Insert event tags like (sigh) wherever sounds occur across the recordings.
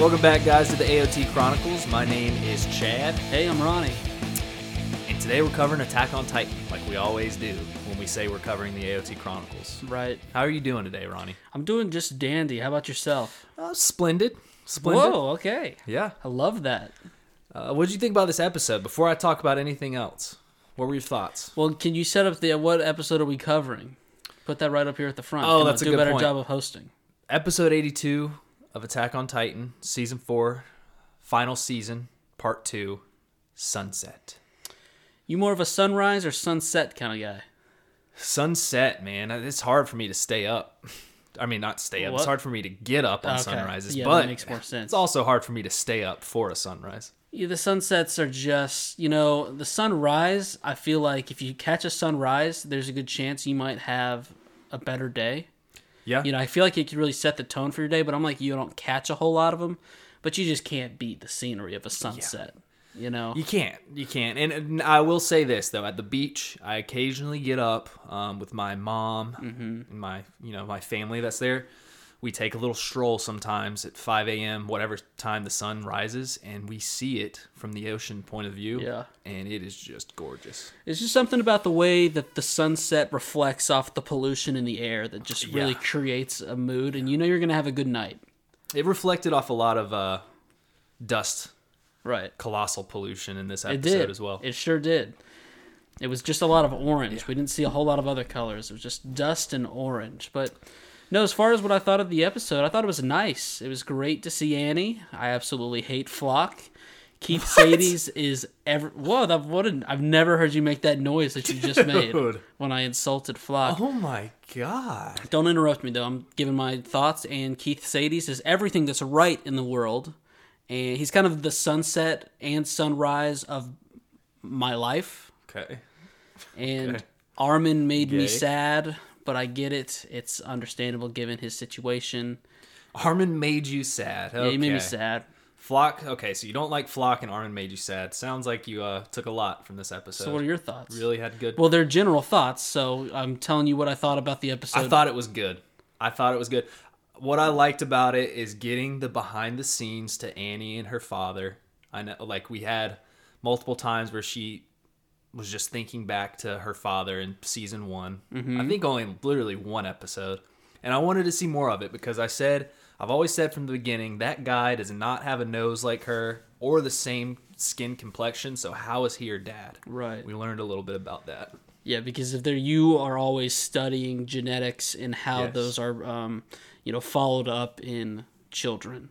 Welcome back, guys, to the AOT Chronicles. My name is Chad, Hey, I'm Ronnie. and today we're covering Attack on Titan, like we always do when we say we're covering the AOT Chronicles. Right. How are you doing today, Ronnie? I'm doing just dandy. How about yourself? Uh, splendid. Splendid. Whoa, okay. Yeah. I love that. Uh, what did you think about this episode? Before I talk about anything else, what were your thoughts? Well, can you set up the what episode are we covering? Put that right up here at the front. Oh, that's on, a do good a better point. job of hosting. Episode 82 of Attack on Titan, Season 4, Final Season, Part 2, Sunset. You more of a sunrise or sunset kind of guy? Sunset, man. It's hard for me to stay up. I mean, not stay up. It's hard for me to get up on Okay. sunrises, Yeah, but that makes more sense. it's also hard for me to stay up for a sunrise. Yeah, the sunsets are just, you know, the sunrise. I feel like if you catch a sunrise, there's a good chance you might have a better day. Yeah. You know, I feel like it could really set the tone for your day, but I'm like, you don't catch a whole lot of them, but you just can't beat the scenery of a sunset. You know? You can't. You can't. And, and I will say this though: at the beach, I occasionally get up um, with my mom Mm-hmm. and my, you know, my family that's there. We take a little stroll sometimes at 5 a.m., whatever time the sun rises, and we see it from the ocean point of view. Yeah. And it is just gorgeous. It's just something about the way that the sunset reflects off the pollution in the air that just really Yeah. creates a mood, and you know you're gonna have a good night. It reflected off a lot of uh, dust, Right. colossal pollution in this episode as well. It sure did. It was just a lot of orange. We didn't see a whole lot of other colors. It was just dust and orange. But no, as far as what I thought of the episode, I thought it was nice. It was great to see Annie. I absolutely hate Floch. Keith Shadis is ever whoa that what an, I've never heard you make that noise that you just made when I insulted Floch. oh my god. Don't interrupt me though. I'm giving my thoughts. And Keith Shadis is everything that's right in the world, and he's kind of the sunset and sunrise of my life. Okay. And Okay. Armin made me sad, but I get it. It's understandable given his situation. Armin made you sad. Okay. Yeah, he made me sad. Floch. Okay, so you don't like Floch, and Armin made you sad. Sounds like you uh, took a lot from this episode. So what are your thoughts? really had good. Well, they're general thoughts, so I'm telling you what I thought about the episode. I thought it was good. I thought it was good. What I liked about it is getting the behind the scenes to Annie and her father. I know, like we had multiple times where she was just thinking back to her father in season one. I think only literally one episode, and I wanted to see more of it because I said I've always said from the beginning that guy does not have a nose like her or the same skin complexion. So how is he her dad? Right. We learned a little bit about that. Yeah, because if they're you are always studying genetics and how Yes. those are, um, you know, followed up in children.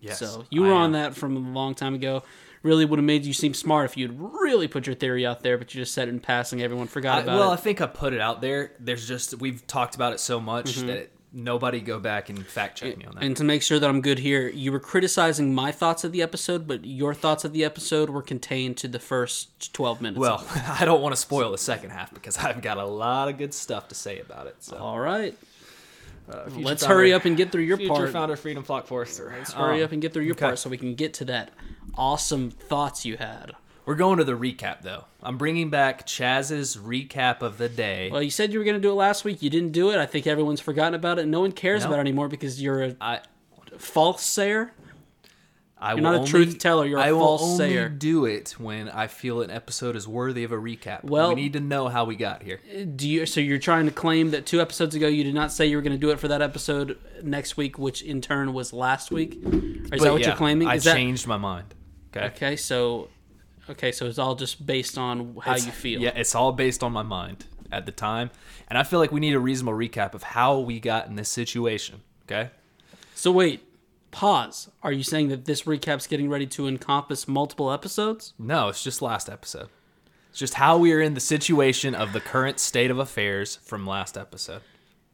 Yes, so you were on that from a long time ago. Really would have made you seem smart if you'd really put your theory out there, but you just said it in passing. Everyone forgot I, about well, I think I put it out there. There's just we've talked about it so much that it, nobody go back and fact check me on that. And to make sure that I'm good here, you were criticizing my thoughts of the episode, but your thoughts of the episode were contained to the first 12 minutes. well, (laughs) I don't want to spoil the second half because I've got a lot of good stuff to say about it. So all right. uh, Let's founder- hurry up and get through your Future part. founder Freedom Floch Forster. Let's hurry up and get through your okay. part so we can get to that awesome thoughts you had. We're going to the recap though. I'm bringing back Chaz's recap of the day. Well, you said you were going to do it last week. You didn't do it. I think everyone's forgotten about it. No one cares No. about it anymore because you're a I false sayer. I You're will not a only, truth teller, you're a I will false only sayer. do it when I feel an episode is worthy of a recap. Well- we need to know how we got here. Uh, do you? So you're trying to claim that two episodes ago you did not say you were going to do it for that episode next week, which in turn was last week. Is But that what yeah, you're claiming? I Is that changed my mind. Okay. okay? So, okay, so it's all just based on how It's- you feel. Yeah, it's all based on my mind at the time. And I feel like we need a reasonable recap of how we got in this situation. Okay? So wait, pause. Are you saying that this recap's getting ready to encompass multiple episodes? No, it's just last episode. It's just how we are in the situation of the current state of affairs from last episode.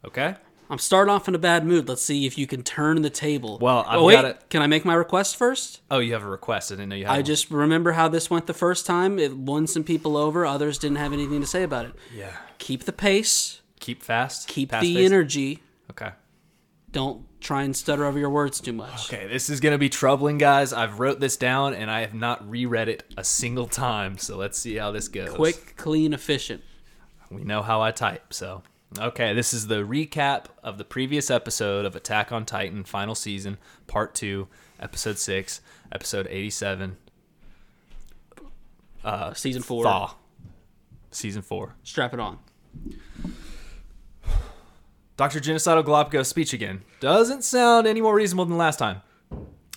Okay? I'm starting off in a bad mood. Let's see if you can turn the table. Well, I've oh, wait, got it- Can I make my request first? Oh, you have a request. I didn't know you had I one. just remember how this went the first time. It won some people over. Others didn't have anything to say about it. Yeah. Keep the pace. Keep fast. Keep the paced. energy. Okay. Don't try and stutter over your words too much. Okay, this is gonna be troubling, guys. I've wrote this down and I have not reread it a single time. So let's see how this goes. Quick, clean, efficient. We know how I type, so Okay, this is the recap of the previous episode of Attack on Titan, final season, part two, episode six, episode 87, Uh, season four. Thaw. Season four. Strap it on. Dr. Genocidal Galapagos speech again. Doesn't sound any more reasonable than last time.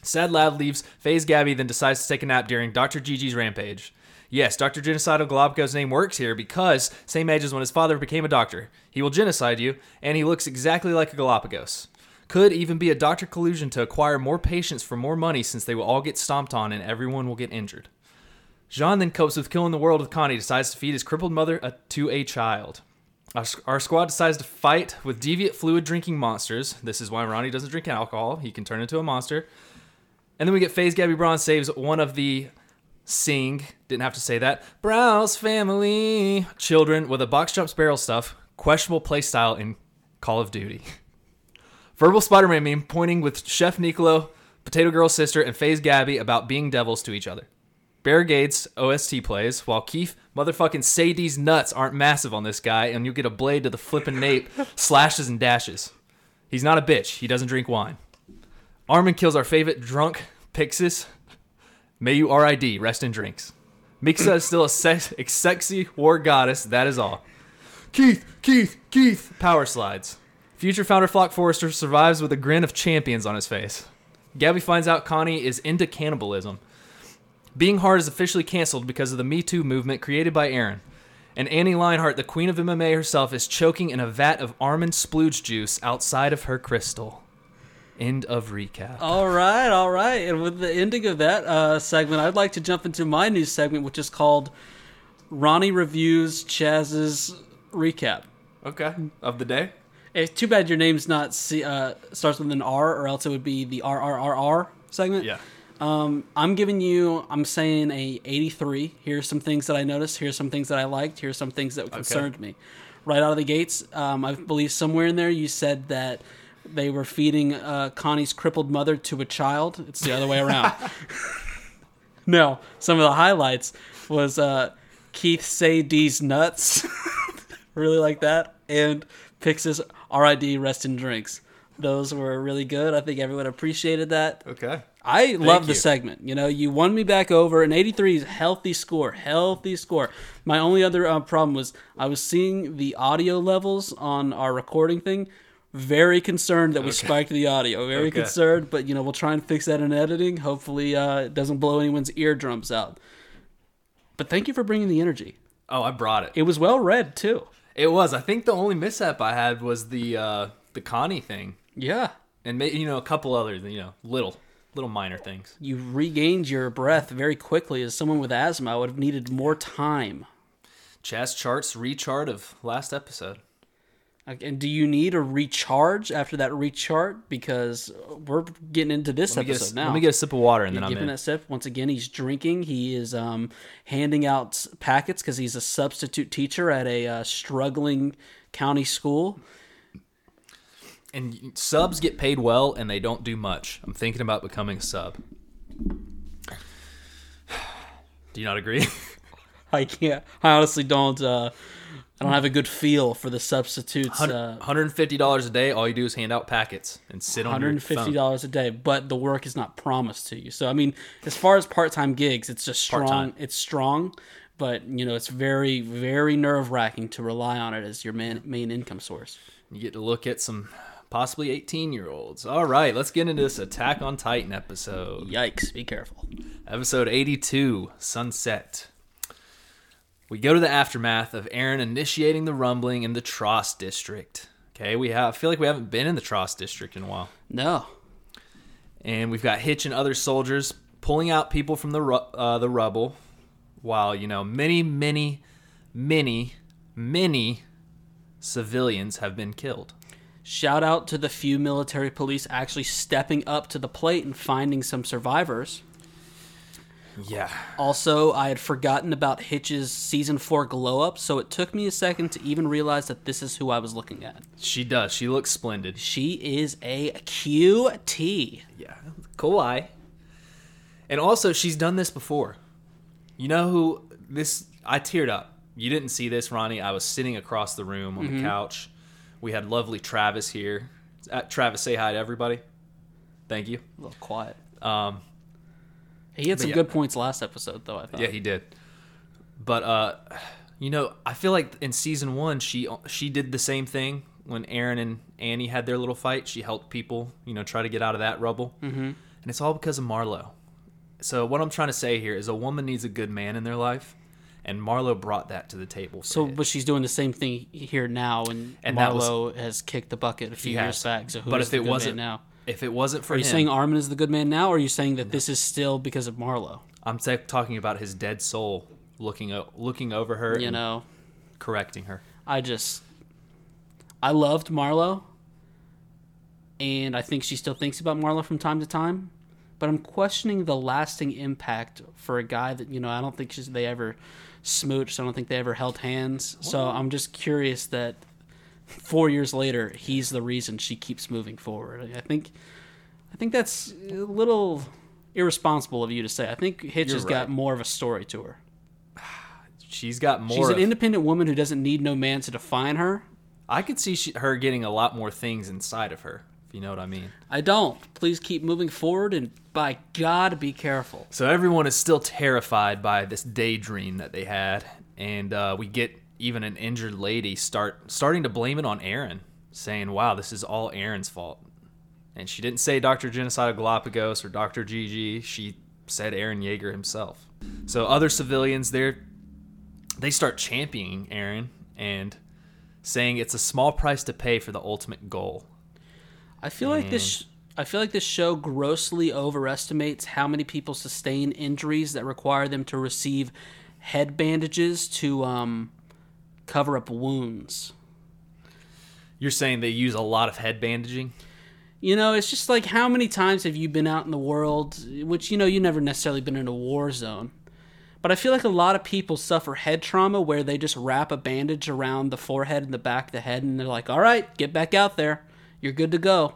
Sad lad leaves Phase Gabby, then decides to take a nap during Dr. Gigi's rampage. Yes, Dr. Genocidal Galapagos' name works here because same age as when his father became a doctor. He will genocide you, and he looks exactly like a Galapagos. Could even be a doctor collusion to acquire more patients for more money since they will all get stomped on and everyone will get injured. Jean then copes with killing the world with Connie, decides to feed his crippled mother a, to a child. Our, our squad decides to fight with deviant fluid drinking monsters. This is why Ronnie doesn't drink alcohol. He can turn into a monster. And then we get Phase Gabby Braun saves one of the Sing, didn't have to say that, Braus family children with a box jumps barrel stuff, questionable playstyle in Call of Duty. (laughs) Verbal Spider Man meme pointing with Chef Niccolo, Potato Girl's sister, and Phase Gabby about being devils to each other. Barricades OST plays, while Keith motherfucking Sadie's nuts aren't massive on this guy, and you get a blade to the flippin' nape, (laughs) slashes and dashes. He's not a bitch. He doesn't drink wine. Armin kills our favorite drunk Pixis. May you RID, rest in drinks. Mixa is still a sex- a sexy war goddess, that is all. Keith, Keith, Keith, power slides. Future founder Floch Forster survives with a grin of champions on his face. Gabby finds out Connie is into cannibalism. Being Hard is officially canceled because of the Me Too movement created by Eren. And Annie Leonhart, the queen of MMA herself, is choking in a vat of almond splooge juice outside of her crystal. End of recap. All right, all right. And with the ending of that uh, segment, I'd like to jump into my new segment, which is called Ronnie Reviews Chaz's Recap. Okay. Of the day? It's too bad your name's not C, uh, starts with an R, or else it would be the RRRR segment. Yeah. Um, I'm giving you. I'm saying a 83. Here's some things that I noticed. Here's some things that I liked. Here's some things that concerned me. Right out of the gates, um, I believe somewhere in there you said that they were feeding uh, Connie's crippled mother to a child. It's the other way around. (laughs) no, some of the highlights was uh, Keith say D's nuts. (laughs) really like that, and Pixis RID rest in drinks. Those were really good. I think everyone appreciated that. Okay. I love the segment. You know, you won me back over. An 83 is healthy score. Healthy score. My only other uh, problem was I was seeing the audio levels on our recording thing. Very concerned that we spiked the audio. Very Okay. concerned, but you know we'll try and fix that in editing. Hopefully, uh, it doesn't blow anyone's eardrums out. But thank you for bringing the energy. Oh, I brought it. It was well read too. It was. I think the only mishap I had was the uh, the Connie thing, Yeah, and may, you know a couple other you know little little minor things. you regained your breath very quickly. As someone with asthma, I would have needed more time. Chaz charts rechart of last episode. Like, And do you need a recharge after that rechart? Because we're getting into this Let episode a, now. let me get a sip of water and then You're I'm giving in. that sip. Once again, he's drinking. He is um, handing out packets because he's a substitute teacher at a uh, struggling county school. And subs get paid well and they don't do much. I'm thinking about becoming a sub. (sighs) Do you not agree? (laughs) I can't. I honestly don't. Uh, I don't have a good feel for the substitutes. Uh, $150 a day. All you do is hand out packets and sit on your phone. $150 a day, but the work is not promised to you. So I mean, as far as part-time gigs, it's just strong. Part-time. It's strong, but you know, it's very very nerve-wracking to rely on it as your main main income source. You get to look at some possibly 18 year olds. All right, let's get into this Attack on Titan episode. Yikes! Be careful. Episode 82 Sunset. We go to the aftermath of Eren initiating the rumbling in the Trost district. Okay, we have I feel like we haven't been in the Trost district in a while. No, And we've got Hitch and other soldiers pulling out people from the ru- uh, the rubble while, you know, many many many many civilians have been killed. Shout out to the few military police actually stepping up to the plate and finding some survivors. Yeah. Also, I had forgotten about Hitch's season four glow up, so it took me a second to even realize that this is who I was looking at. She does. She looks splendid. She is a QT. Yeah, Kawhi. And also, she's done this before. You know who this? I teared up. You didn't see this, Ronnie. I was sitting across the room on the couch, We had lovely Travis here. Uh, Travis, say hi to everybody. Thank you. A little quiet. Um, He had But some yeah. good points last episode, though. I thought. Yeah, he did. But uh, you know, I feel like in season one, she she did the same thing when Eren and Annie had their little fight. She helped people, you know, try to get out of that rubble, mm-hmm. and it's all because of Marlowe. So what I'm trying to say here is, a woman needs a good man in their life, and Marlowe brought that to the table. So, it. but she's doing the same thing here now, and, And that was- has kicked the bucket a few years has. back. So, who's but if it wasn't now? If it wasn't for Are you him, saying Armin is the good man now, or are you saying that this is still because of Marlowe? I'm ta- talking about his dead soul looking o- looking over her You and know, correcting her. I just, I loved Marlowe, and I think she still thinks about Marlowe from time to time. But I'm questioning the lasting impact for a guy that you know. I don't think she's, they ever smooched. I don't think they ever held hands. So I'm just curious that four years later, he's the reason she keeps moving forward. I think, I think that's a little irresponsible of you to say. I think Hitch You're has got more of a story to her. (sighs) She's got more. She's an of- independent woman who doesn't need no man to define her. I could see she, her getting a lot more things inside of her, if you know what I mean. I don't. Please keep moving forward, and by God, be careful. So everyone is still terrified by this daydream that they had, and uh, we get even an injured lady start starting to blame it on Eren, saying, "Wow, this is all Eren's fault." And she didn't say Dr. Genocide of Galapagos or Dr. GG. She said Eren Yeager himself. So other civilians there, they start championing Eren and saying it's a small price to pay for the ultimate goal. I feel like this. I feel like this show grossly overestimates how many people sustain injuries that require them to receive head bandages to um, cover up wounds. You're saying they use a lot of head bandaging? You know, it's just like how many times have you been out in the world, which you know you never necessarily been in a war zone. But I feel like a lot of people suffer head trauma where they just wrap a bandage around the forehead and the back of the head and they're like, "All right, get back out there. You're good to go."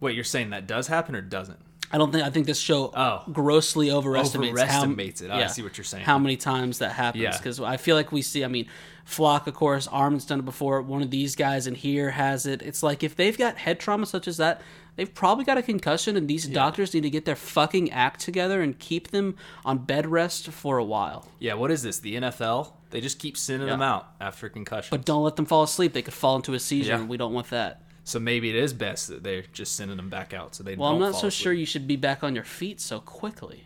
Wait, you're saying that does happen or doesn't? I don't think I think this show Oh. grossly overestimates, Overestimates it. how, Oh, I see what you're saying. How many times that happens? Yeah. Because I feel like we see. I mean, Floch, of course, Armin's done it before. One of these guys in here has it. It's like if they've got head trauma such as that, they've probably got a concussion, and these doctors need to get their fucking act together and keep them on bed rest for a while. Yeah, what is this? The NFL? They just keep sending them out after concussion. But don't let them fall asleep. They could fall into a seizure, Yeah. and we don't want that. So maybe it is best that they're just sending them back out so they Well, I'm not so asleep. sure you should be back on your feet so quickly.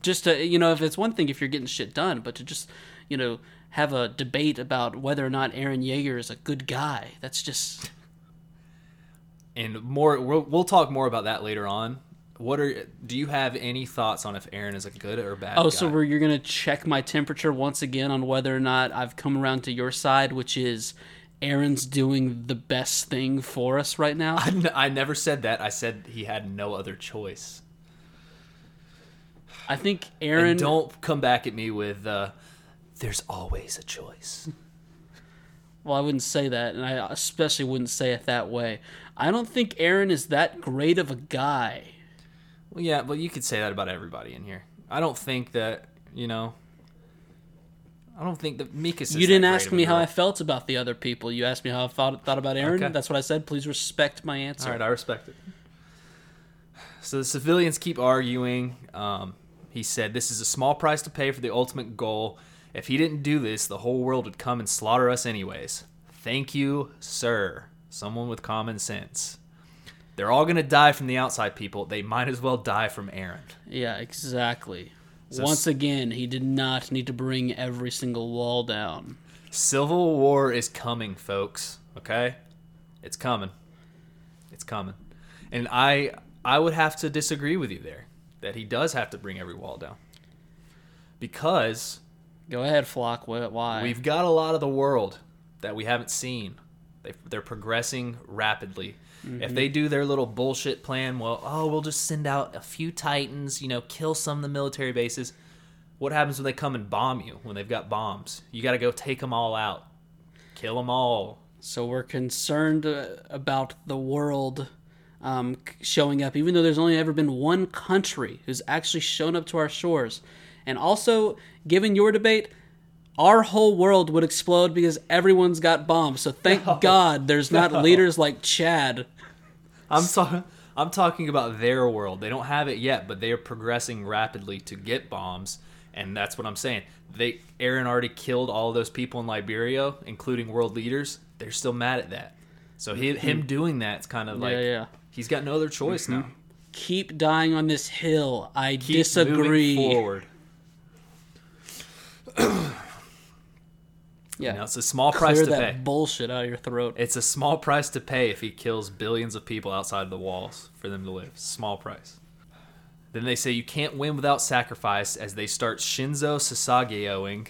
Just to, you know, if it's one thing if you're getting shit done, but to just, you know, have a debate about whether or not Eren Yeager is a good guy, that's just. And more, we'll, we'll talk more about that later on. What are? Do you have any thoughts on if Eren is a good or bad? Oh, guy? so we're, you're going to check my temperature once again on whether or not I've come around to your side, which is Eren's doing the best thing for us right now. I, n- I never said that. I said he had no other choice. I think Eren. And don't come back at me with, uh, "There's always a choice." Well, I wouldn't say that, and I especially wouldn't say it that way. I don't think Eren is that great of a guy. Well, yeah, but you could say that about everybody in here. I don't think that you know. I don't think that Mika. You didn't ask me how I felt about the other people. You asked me how I thought thought about Eren. Okay. That's what I said. Please respect my answer. All right, I respect it. So the civilians keep arguing. Um, he said, "This is a small price to pay for the ultimate goal. If he didn't do this, the whole world would come and slaughter us anyways." Thank you, sir. Someone with common sense. They're all gonna die from the outside people. They might as well die from Eren. Yeah, exactly. So Once again, he did not need to bring every single wall down. Civil war is coming, folks. Okay, it's coming. It's coming, and I I would have to disagree with you there that he does have to bring every wall down because Go ahead, Floch. Why? we've got a lot of the world that we haven't seen. They, they're progressing rapidly. If they do their little bullshit plan, well, oh, we'll just send out a few Titans, you know, kill some of the military bases. What happens when they come and bomb you? When they've got bombs, you got to go take them all out, kill them all. So we're concerned uh, about the world um, showing up, even though there's only ever been one country who's actually shown up to our shores. And also, given your debate, our whole world would explode because everyone's got bombs. So thank No. God there's not No. leaders like Chad. I'm talking. I'm talking about their world. They don't have it yet, but they are progressing rapidly to get bombs, and that's what I'm saying. They Eren already killed all of those people in Liberio, including world leaders. They're still mad at that. So he, mm-hmm. him doing that's kind of like yeah, yeah. he's got no other choice mm-hmm. now. Keep dying on this hill. I Keep disagree. moving forward. (clears throat) Yeah. You know, it's a small price to pay. Clear to that pay. bullshit out of your throat. It's a small price to pay if he kills billions of people outside the walls for them to live. Small price. Then they say you can't win without sacrifice as they start Shinzo Sasageoing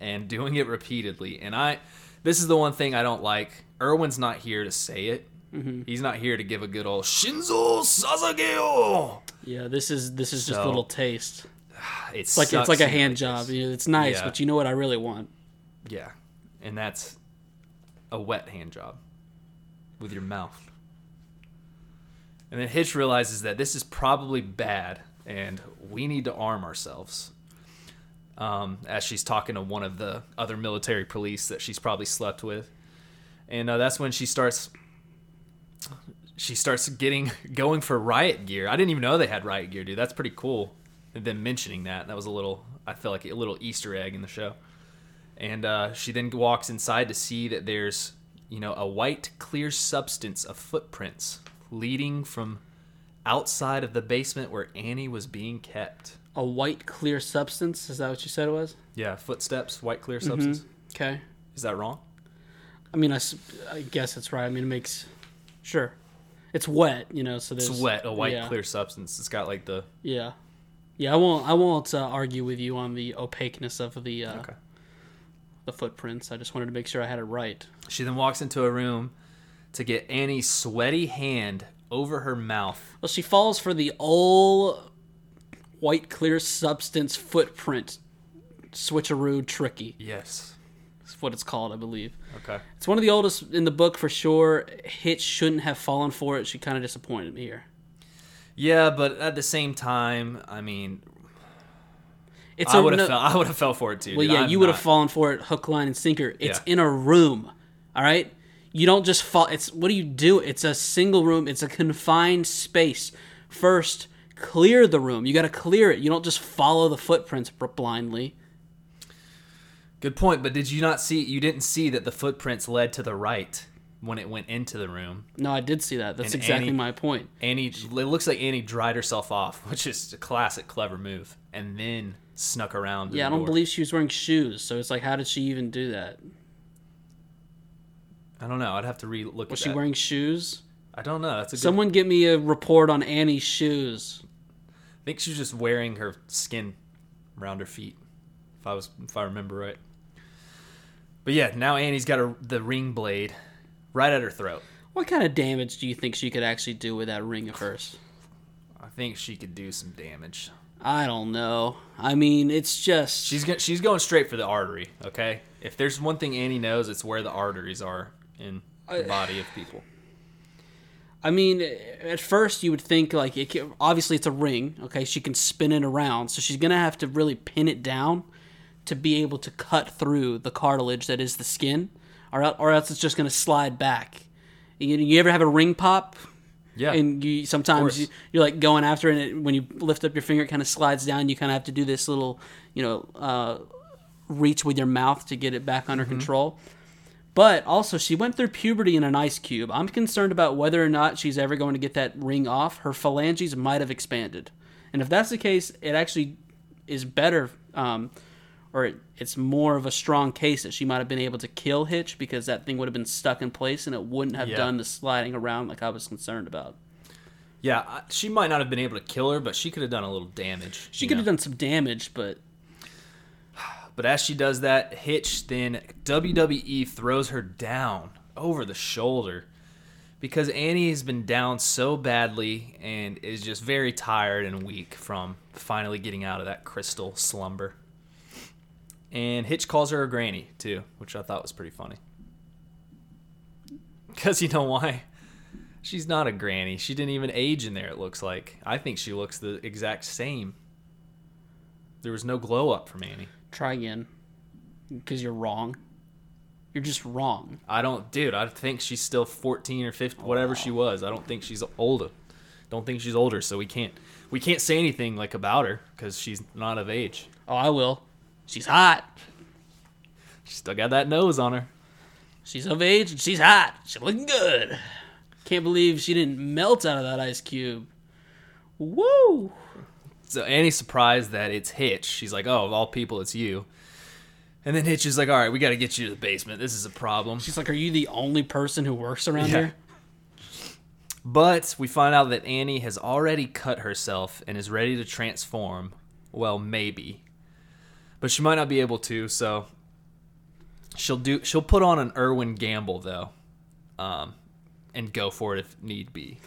and (laughs) doing it repeatedly. And I this is the one thing I don't like. Erwin's not here to say it. Mm-hmm. He's not here to give a good old Shinzo Sasageo. Yeah, this is this is just So, a little taste. (sighs) It's It's like it's like a hand job. Yeah. You know, It's nice, Yeah. but you know what I really want? Yeah. And that's a wet hand job with your mouth. And then Hitch realizes that this is probably bad and we need to arm ourselves. Um, as she's talking to one of the other military police that she's probably slept with. And uh, that's when she starts she starts getting (laughs) going for riot gear. I didn't even know they had riot gear, dude. That's pretty cool. And then mentioning that, that was a little I feel like a little Easter egg in the show and uh, she then walks inside to see that there's you know a white clear substance of footprints leading from outside of the basement where annie was being kept A white clear substance. Is that what you said it was? yeah footsteps white clear Mm-hmm. substance Okay. is that wrong I mean, I guess it's right. I mean, it makes sure. It's wet, you know. So there's it's wet a white yeah, clear substance it's got like the Yeah, yeah. I won't. I won't uh, argue with you on the opaqueness of the uh, okay the footprints. I just wanted to make sure I had it right. she then walks into a room to get annie's sweaty hand over her mouth Well, she falls for the old white clear substance footprint switcheroo tricky. yes That's what it's called, I believe. okay It's one of the oldest in the book for sure. Hitch shouldn't have fallen for it. She kind of disappointed me here. yeah but at the same time i mean It's I would have no- fell, (laughs) I would have fell for it too. Well, dude. yeah, I'm you would have fallen for it hook, line, and sinker. It's Yeah. in a room. All right, you don't just fall. It's what do you do? It's a single room. It's a confined space. First, clear the room. You got to clear it. You don't just follow the footprints blindly. Good point, but did you not see? You didn't see that the footprints led to the right when it went into the room. No, I did see that. That's And exactly Annie- my point. Annie, it looks like Annie dried herself off, (laughs) which is a classic clever move, and then snuck around. Yeah, I don't door. believe she was wearing shoes. So it's like, how did she even do that? I don't know. I'd have to re-look Was at she that. wearing shoes? I don't know. That's a good. Someone get me a report on Annie's shoes. I think she was just wearing her skin around her feet, if I was, if I remember right. But yeah, now Annie's got a, the ring blade right at her throat. What kind of damage do you think she could actually do with that ring of hers? I think she could do some damage. I don't know. I mean, it's just She's go- she's going straight for the artery. Okay, if there's one thing Annie knows, it's where the arteries are in the I- body of people. I mean, at first you would think like it can, obviously it's a ring. Okay, she can spin it around, so she's gonna have to really pin it down to be able to cut through the cartilage that is the skin, or or else it's just gonna slide back. You, you ever have a ring pop? Yeah, And you sometimes you, you're like going after it, and it, when you lift up your finger, it kind of slides down. You kind of have to do this little, you know, uh, reach with your mouth to get it back under control. But also, she went through puberty in an ice cube. I'm concerned about whether or not she's ever going to get that ring off. Her phalanges might have expanded, and if that's the case, it actually is better, um, or it, it's more of a strong case that she might have been able to kill Hitch because that thing would have been stuck in place and it wouldn't have Yeah. done the sliding around like I was concerned about. yeah. She might not have been able to kill her, but she could have done a little damage. She could have done some damage, but (sighs) But as she does that, Hitch then WWE throws her down over the shoulder because Annie has been down so badly and is just very tired and weak from finally getting out of that crystal slumber. And Hitch calls her a granny too, which I thought was pretty funny. Because you know why? She's not a granny. She didn't even age in there, it looks like. I think she looks the exact same. There was no glow up from Annie. try again. Because you're wrong. You're just wrong. I don't, dude. I think she's still 14 or 15, whatever she was. I don't think she's older. Don't think she's older, so we can't we can't say anything like about her because she's not of age. Oh, I will. She's hot. She's still got that nose on her. She's of age and she's hot. She's looking good. Can't believe she didn't melt out of that ice cube. Woo! So Annie's surprised that it's Hitch. She's like, "Oh, of all people, it's you." And then Hitch is like, "All right, we got to get you to the basement. This is a problem." She's like, Are you the only person who works around Yeah. here? But we find out that Annie has already cut herself and is ready to transform. Well, maybe. But she might not be able to, so she'll do she'll put on an Erwin gamble though. Um and go for it if need be.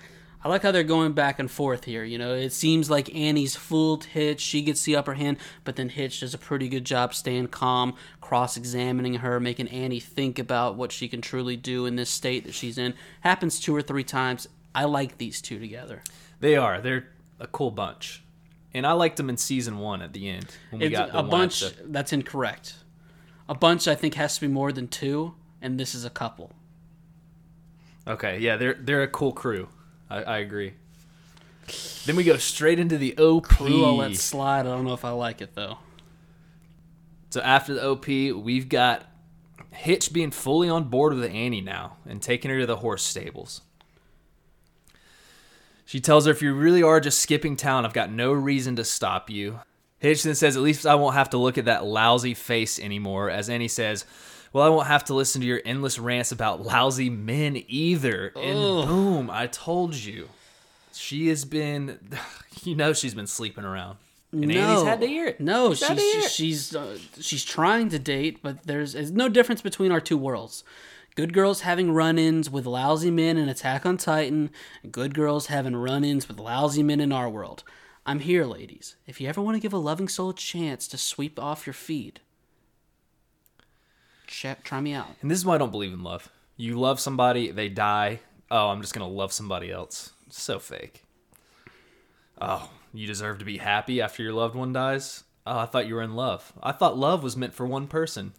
I like how they're going back and forth here. You know, it seems like Annie's fooled Hitch. She gets the upper hand, but then Hitch does a pretty good job staying calm, cross examining her, making Annie think about what she can truly do in this state that she's in. Happens two or three times. I like these two together. They are. They're a cool bunch. And I liked them in season 1 at the end when we It's got a bunch. episode. That's incorrect. A bunch, I think, has to be more than two, and this is a couple. Okay, yeah, they're they're a cool crew. I, I agree. Then we go straight into the OP. Ooh, I'll let slide. I don't know if I like it though. So after the OP, we've got Hitch being fully on board with Annie now and taking her to the horse stables. She tells her, if you really are just skipping town, I've got no reason to stop you. Hitch then says, at least I won't have to look at that lousy face anymore. As Annie says, well, I won't have to listen to your endless rants about lousy men either. And boom, I told you. She has been, (sighs) you know, she's been sleeping around. And Annie's had to hear it. No, She's she's she's uh, she's trying to date, but there's, there's no difference between our two worlds. Good girls having run-ins with lousy men in Attack on Titan, good girls having run-ins with lousy men in our world. I'm here, ladies. If you ever want to give a loving soul a chance to sweep off your feet. check, try me out. And this is why I don't believe in love. You love somebody, they die. Oh, I'm just gonna love somebody else. So fake. Oh, you deserve to be happy after your loved one dies. Oh, I thought you were in love. I thought love was meant for one person.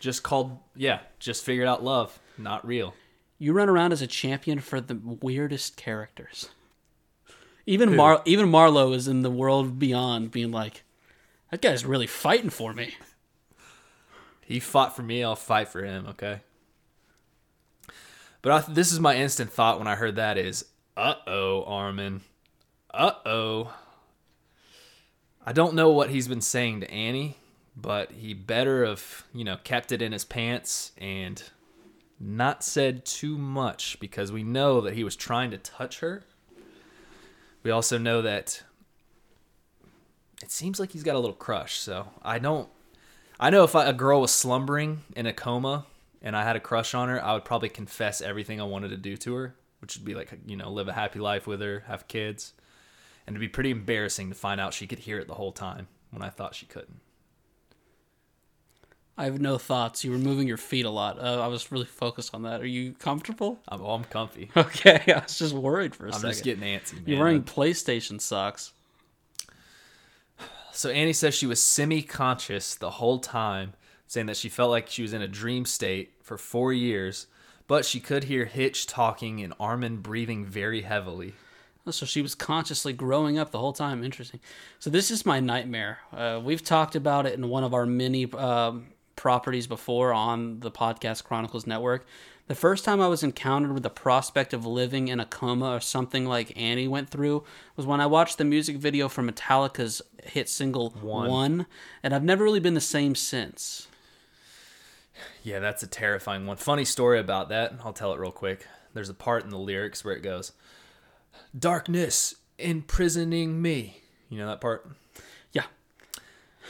Just called, yeah, just figured out love, not real. You run around as a champion for the weirdest characters. Even Mar even Marlowe is in the world beyond being like, that guy's really fighting for me. He fought for me, I'll fight for him, okay? But I, this is my instant thought when I heard that is, uh oh, Armin. Uh oh. I don't know what he's been saying to Annie, but he better have, you know, kept it in his pants and not said too much because we know that he was trying to touch her. We also know that it seems like he's got a little crush, so I don't I know if I, a girl was slumbering in a coma and I had a crush on her, I would probably confess everything I wanted to do to her, which would be like, you know, live a happy life with her, have kids. And it'd be pretty embarrassing to find out she could hear it the whole time when I thought she couldn't. I have no thoughts. You were moving your feet a lot. Uh, I was really focused on that. Are you comfortable? I'm, oh, I'm comfy. (laughs) Okay, I was just worried for a I'm second. just getting antsy, man. You're wearing PlayStation socks. So Annie says she was semi-conscious the whole time, saying that she felt like she was in a dream state for four years, but she could hear Hitch talking and Armin breathing very heavily. Oh, So she was consciously growing up the whole time. Interesting. So this is my nightmare. Uh, we've talked about it in one of our many um, properties before on the podcast Chronicles Network. The first time I was encountered with the prospect of living in a coma or something like Annie went through was when I watched the music video for Metallica's hit single One. One, and I've never really been the same since. Yeah, that's a terrifying one. Funny story about that. I'll tell it real quick. There's a part in the lyrics where it goes, Darkness imprisoning me. You know that part?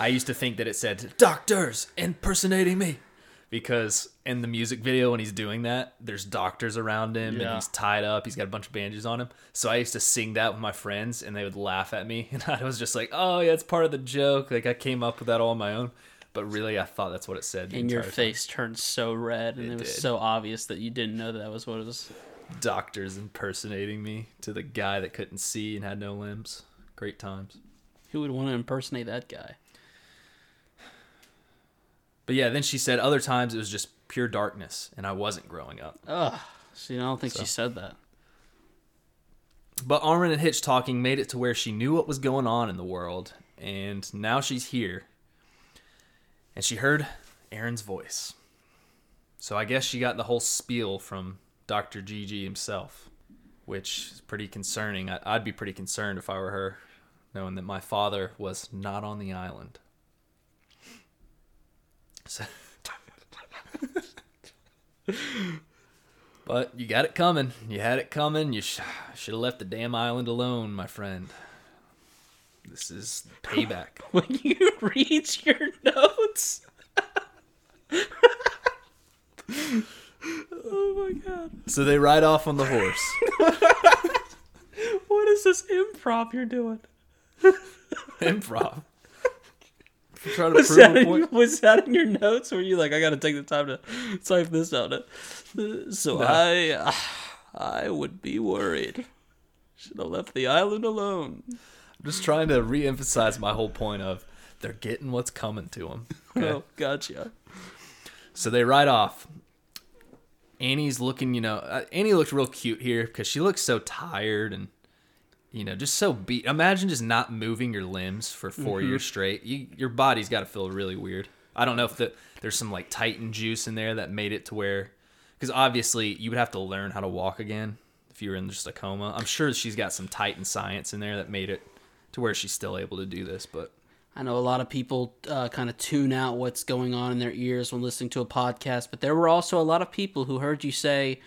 Yeah. I used to think that it said, Doctors impersonating me. Because in the music video, when he's doing that, there's doctors around him and he's tied up. He's got a bunch of bandages on him. So I used to sing that with my friends and they would laugh at me. (laughs) And I was just like, oh, yeah, it's part of the joke. Like I came up with that all on my own. But really, I thought that's what it said. And your entire time. face turned so red, and It it, was did. so obvious that you didn't know that, that was what it was. doctors impersonating me to the guy that couldn't see and had no limbs. Great times. Who would want to impersonate that guy? But yeah, then she said other times it was just pure darkness and I wasn't growing up. Ugh. See, I don't think she said that. But Armin and Hitch talking made it to where she knew what was going on in the world, and now she's here. And she heard Eren's voice. So I guess she got the whole spiel from Dr. Gigi himself, which is pretty concerning. I'd be pretty concerned if I were her, knowing that my father was not on the island. So. (laughs) But you got it coming. You had it coming. You sh- should have left the damn island alone, my friend. This is payback. (laughs) When you read your notes. (laughs) oh my god. so they ride off on the horse. What is this improv you're doing? Improv. Trying to (laughs) Was prove that, a in, point. was that in your notes? Were you like, I gotta take the time to type this out? So No. I, I would be worried. Should have left the island alone. I'm just trying to re-emphasize my whole point of they're getting what's coming to them. (laughs) Oh, gotcha. So they ride off. Annie's looking, you know, uh, Annie looked real cute here because she looks so tired and, you know, just so beat. Imagine just not moving your limbs for 4 years straight. You, your body's got to feel really weird. I don't know if the, there's some like Titan juice in there that made it to where, because obviously you would have to learn how to walk again if you were in just a coma. I'm sure she's got some Titan science in there that made it to where she's still able to do this, but. I know a lot of people uh, kind of tune out what's going on in their ears when listening to a podcast, but there were also a lot of people who heard you say,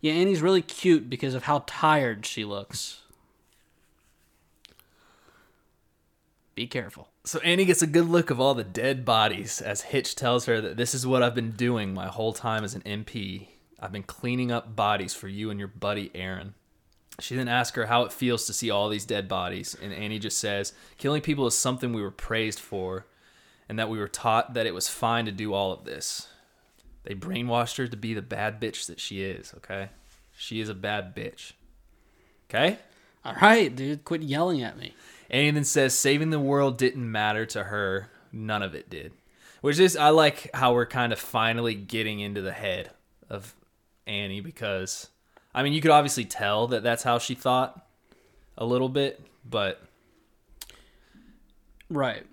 "Yeah, Annie's really cute because of how tired she looks." Be careful. So Annie gets a good look of all the dead bodies as Hitch tells her that this is what I've been doing my whole time as an MP. I've been cleaning up bodies for you and your buddy Eren. She then asks her how it feels to see all these dead bodies, and Annie just says, Killing people is something we were praised for, and that we were taught that it was fine to do all of this. They brainwashed her to be the bad bitch that she is, okay? She is a bad bitch. Okay? All right, dude, quit yelling at me. Annie then says saving the world didn't matter to her. None of it did. Which is, I like how we're kind of finally getting into the head of Annie because, I mean, you could obviously tell that that's how she thought a little bit, but Right.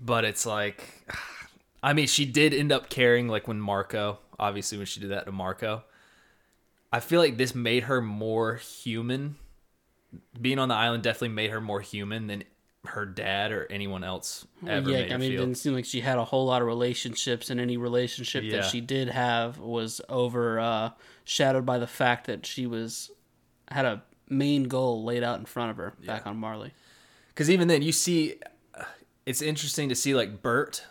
but it's like, I mean, she did end up caring like when Marco, obviously when she did that to Marco. I feel like this made her more human. Being on the island definitely made her more human than her dad or anyone else ever yeah, I mean, it didn't seem like she had a whole lot of relationships, and any relationship Yeah. that she did have was over uh, shadowed by the fact that she was had a main goal laid out in front of her back on Marley. Because even then, you see, it's interesting to see like Bert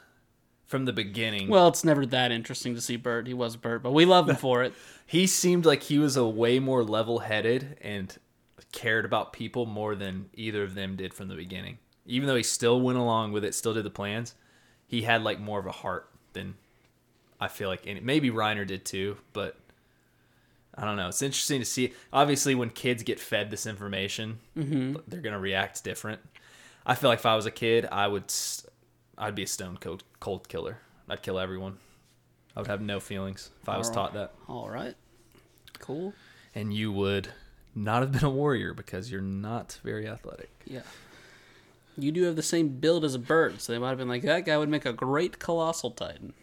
from the beginning. Well, it's never that interesting to see Bert. He was Bert, but we love him (laughs) for it. he seemed like he was a way more level-headed and cared about people more than either of them did from the beginning. Even though he still went along with it, still did the plans, he had like more of a heart than I feel like. And maybe Reiner did too, but I don't know. It's interesting to see. Obviously, when kids get fed this information, mm-hmm. they're gonna react different. I feel like if I was a kid, I would, I'd be a stone cold, cold killer. I'd kill everyone. I would have no feelings if I was taught that All right, cool. and you would not have been a warrior because you're not very athletic. Yeah. You do have the same build as a bird, so they might have been like, that guy would make a great colossal titan.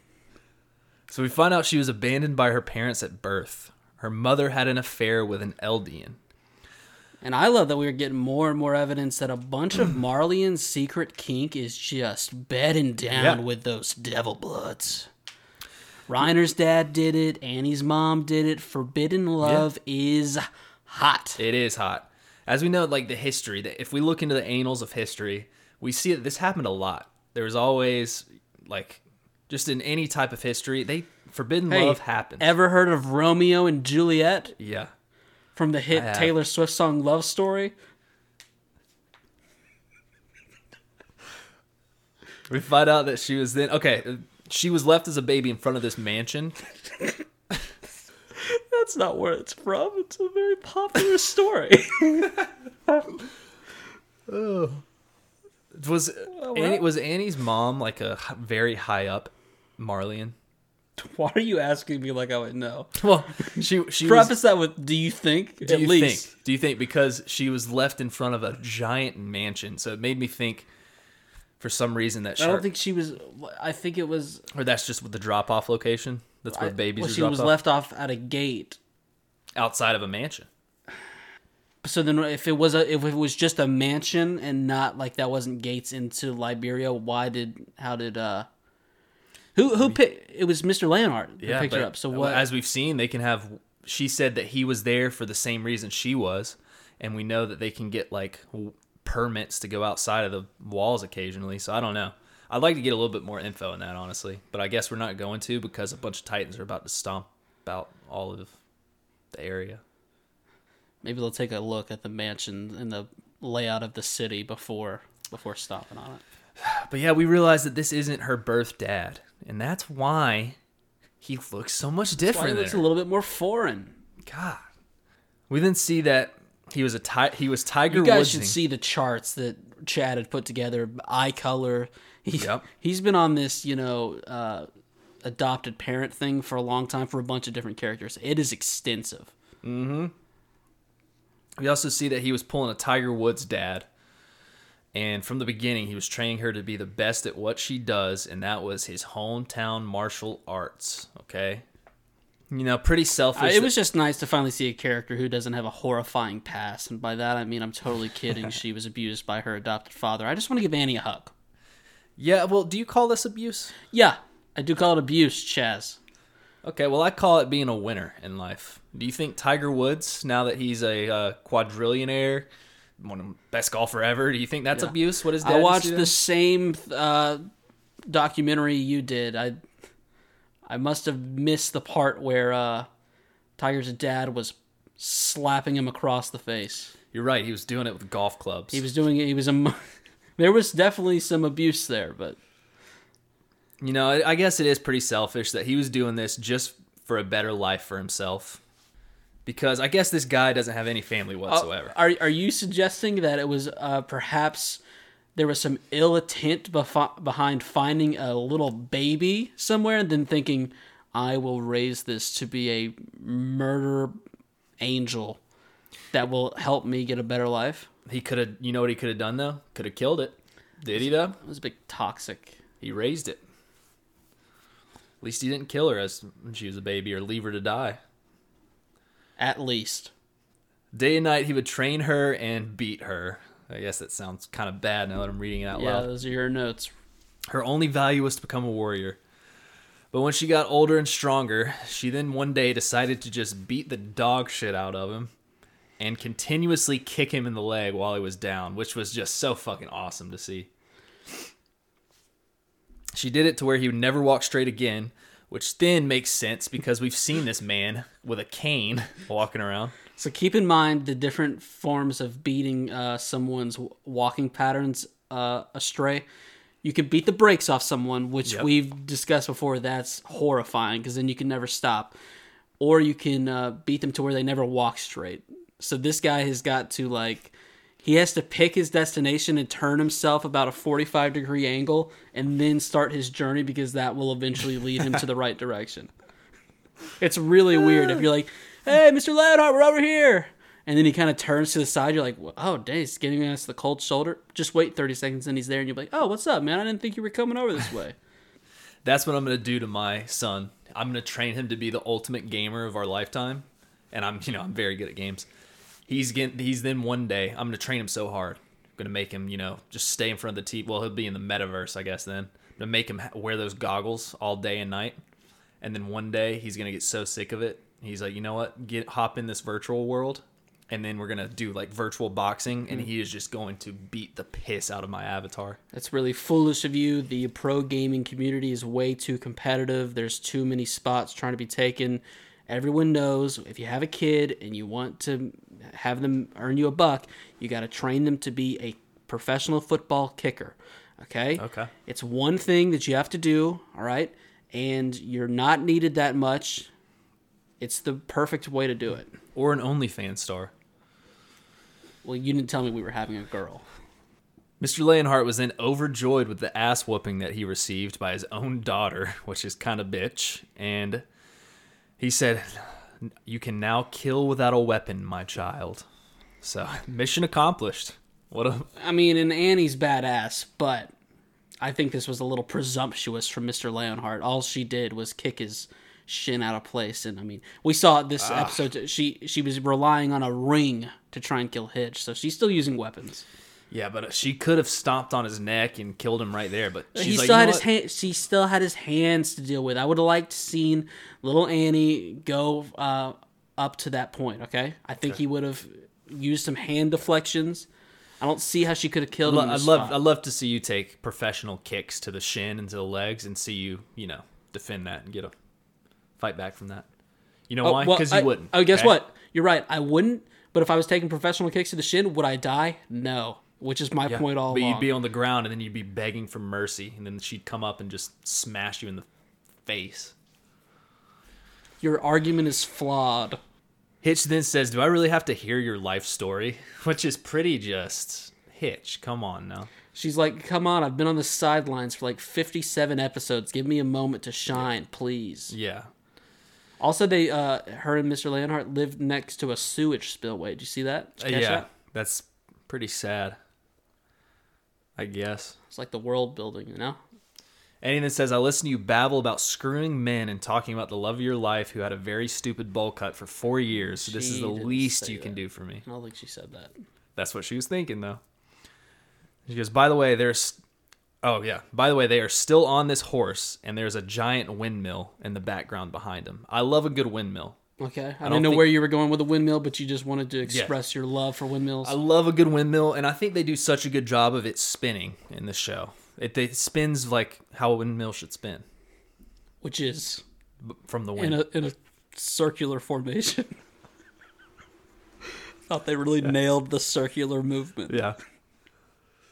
So we find out she was abandoned by her parents at birth. Her mother had an affair with an Eldian. And I love that we are getting more and more evidence that a bunch of (clears throat) Marleyan's secret kink is just bedding down Yeah. with those devil bloods. Reiner's dad did it. Annie's mom did it. Forbidden love is hot. It is hot. As we know, like the history, that if we look into the annals of history, we see that this happened a lot. There was always, like, just in any type of history, they forbidden Hey, love happens. Ever heard of Romeo and Juliet yeah. from the hit Taylor Swift song Love Story? We find out that she was then okay. She was left as a baby in front of this mansion. (laughs) That's not where it's from. It's a very popular story. (laughs) Was oh, Annie, was Annie's mom like a very high up Marleyan. (laughs) Why are you asking me like I would know? Well, she she was, Preface that with "Do you think?" do at you least. think? Do you think because she was left in front of a giant mansion, so it made me think for some reason that I don't think she was. I think it was. or that's just with the drop off location. That's where I- babies well, are she was off left off at a gate. outside of a mansion. So then, if it was a, if it was just a mansion and not like that wasn't gates into Liberio, why did how did uh, who who picked? It was Mr. Leonhart who picked her up. So what? As we've seen, they can have. She said that he was there for the same reason she was, and we know that they can get like permits to go outside of the walls occasionally. So I don't know. I'd like to get a little bit more info on that, honestly, but I guess we're not going to because a bunch of Titans are about to stomp about all of the area. Maybe they'll take a look at the mansion and the layout of the city before before stopping on it. (sighs) But yeah, we realize that this isn't her birth dad, and that's why he looks so much different. than looks her. a little bit more foreign. God. We then see that he was a ti- he was Tiger You guys Woods. should see the charts that Chad had put together. Eye color. Yep. He's been on this, you know, uh, adopted parent thing for a long time for a bunch of different characters. It is extensive. We also see that he was pulling a Tiger Woods dad. And from the beginning, he was training her to be the best at what she does, and that was his hometown martial arts. Okay? You know, pretty selfish. I, it that- was just nice to finally see a character who doesn't have a horrifying past, and by that I mean I'm totally kidding. (laughs) she was abused by her adopted father. I just want to give Annie a hug. Yeah, well, do you call this abuse? Yeah, I do call it abuse, Chaz. Okay, well, I call it being a winner in life. Do you think Tiger Woods, now that he's a uh, quadrillionaire, one of the best golfer ever, do you think that's Yeah. abuse? What is that? I watched the same uh, documentary you did. I I must have missed the part where uh, Tiger's dad was slapping him across the face. You're right. He was doing it with golf clubs. He was doing it. He was a. (laughs) There was definitely some abuse there, but You know, I guess it is pretty selfish that he was doing this just for a better life for himself. Because I guess this guy doesn't have any family whatsoever. Uh, Are are you suggesting that it was uh, perhaps there was some ill intent befo- behind finding a little baby somewhere and then thinking, I will raise this to be a murder angel that will help me get a better life? He could have, you know what he could have done though? Could have killed it. Did he though? It was a bit toxic. He raised it. At least he didn't kill her as when she was a baby or leave her to die. At least. Day and night he would train her and beat her. I guess that sounds kind of bad now that I'm reading it out Yeah, loud. Yeah, those are your notes. Her only value was to become a warrior. But when she got older and stronger, she then one day decided to just beat the dog shit out of him and continuously kick him in the leg while he was down, which was just so fucking awesome to see. She did it to where he would never walk straight again, which then makes sense because we've seen this man with a cane walking around. So keep in mind the different forms of beating uh, someone's walking patterns uh, astray. You can beat the brakes off someone, which Yep. we've discussed before. That's horrifying because then you can never stop. Or you can uh, beat them to where they never walk straight. So this guy has got to like, he has to pick his destination and turn himself about a forty-five degree angle, and then start his journey because that will eventually lead him to the right direction. It's really weird if you're like, "Hey, Mr. Loudheart, we're over here," and then he kind of turns to the side. You're like, "Oh, dang, he's giving us the cold shoulder." Just wait 30 seconds, and he's there, and you're like, "Oh, what's up, man? I didn't think you were coming over this way." That's what I'm going to do to my son. I'm going to train him to be the ultimate gamer of our lifetime. And I'm, you know, I'm very good at games. He's getting, he's then one day, I'm going to train him so hard. I'm going to make him, you know, just stay in front of the TV. Well, he'll be in the metaverse, I guess, then. I'm to make him wear those goggles all day and night. And then one day he's going to get so sick of it. He's like, you know what? Get hop in this virtual world. And then we're going to do like virtual boxing. And mm. he is just going to beat the piss out of my avatar. That's really foolish of you. The pro gaming community is way too competitive. There's too many spots trying to be taken. Everyone knows if you have a kid and you want to have them earn you a buck, you got to train them to be a professional football kicker. Okay? Okay. It's one thing that you have to do, all right? And you're not needed that much. It's the perfect way to do it. Or an OnlyFans star. Well, you didn't tell me we were having a girl. Mr. Leonhart was then overjoyed with the ass whooping that he received by his own daughter, (laughs) which is kind of bitch, and he said, "You can now kill without a weapon, my child." So, (laughs) mission accomplished. What a I mean, and Annie's badass, but I think this was a little presumptuous from Mr. Leonhart. All she did was kick his shin out of place, and I mean, we saw this ah. episode. She she was relying on a ring to try and kill Hitch, so she's still using weapons. Yeah, but she could have stomped on his neck and killed him right there. But she's he like, still "You had his hand. She still had his hands to deal with. I would have liked to seen little Annie go uh, up to that point. Okay, I think he would have used some hand deflections. I don't see how she could have killed him. I'd love. I'd love to see you take professional kicks to the shin and to the legs, and see you, you know, defend that and get a fight back from that. You know Oh, why? well, Because you I- wouldn't. Oh, guess okay? what? You're right. I wouldn't. But if I was taking professional kicks to the shin, would I die? No. Which is my Yeah, point all but along. you'd be on the ground, and then you'd be begging for mercy, and then she'd come up and just smash you in the face. Your argument is flawed. Hitch then says, "Do I really have to hear your life story?" (laughs) Which is pretty just Hitch. Come on now. She's like, "Come on, I've been on the sidelines for like 57 episodes. Give me a moment to shine, please." Yeah. Also, they, uh, her and Mr. Leonhart lived next to a sewage spillway. Did you see that? Uh, yeah. that? That's pretty sad. I guess. It's like the world building, you know. He then says, I listen to you babble about screwing men and talking about the love of your life who had a very stupid bowl cut for four years. So this She is the didn't least say you can that. do for me. I don't think she said that. That's what she was thinking, though. She goes, By the way, there's. Oh, yeah. By the way, they are still on this horse, and there's a giant windmill in the background behind them. I love a good windmill. Okay, I, don't didn't know think- where you were going with the windmill, but you just wanted to express your love for windmills. I love a good windmill, and I think they do such a good job of it spinning in the show. It, it spins like how a windmill should spin which is from the in wind. a in a circular formation. (laughs) Thought they really nailed the circular movement. yeah,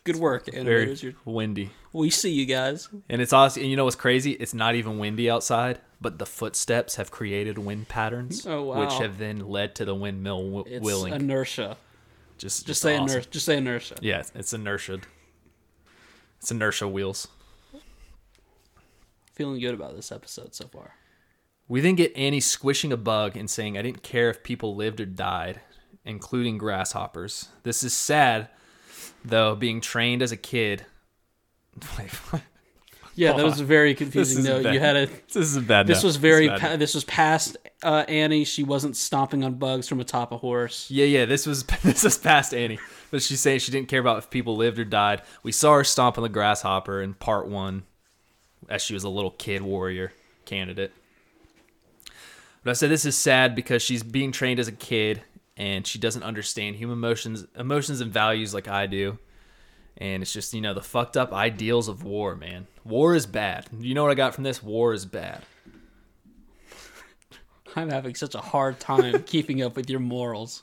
Good work, very animators. You're, windy. We see you guys. And it's awesome. And you know what's crazy? It's not even windy outside, but the footsteps have created wind patterns, Oh, wow. which have then led to the windmill w- It's willing. inertia. just, Just say awesome. inertia. Just say inertia. Yeah, it's- it's inertia. It's inertia wheels. Feeling good about this episode so far. We then get Annie squishing a bug and saying, I didn't care if people lived or died, including grasshoppers. This is sad, though, being trained as a kid. Yeah, that was very confusing. though bad. you had a. (laughs) This is a bad. This no. was very. This. Pa- this was past uh, Annie. She wasn't stomping on bugs from atop a horse. Yeah, yeah. This was (laughs) this was past Annie, but she's saying she didn't care about if people lived or died. We saw her stomp on the grasshopper in part one, as she was a little kid warrior candidate. But I said this is sad because she's being trained as a kid and she doesn't understand human emotions, emotions and values like I do. And it's just you know the fucked up ideals of war, man. War is bad. You know what I got from this? War is bad. (laughs) I'm having such a hard time (laughs) keeping up with your morals.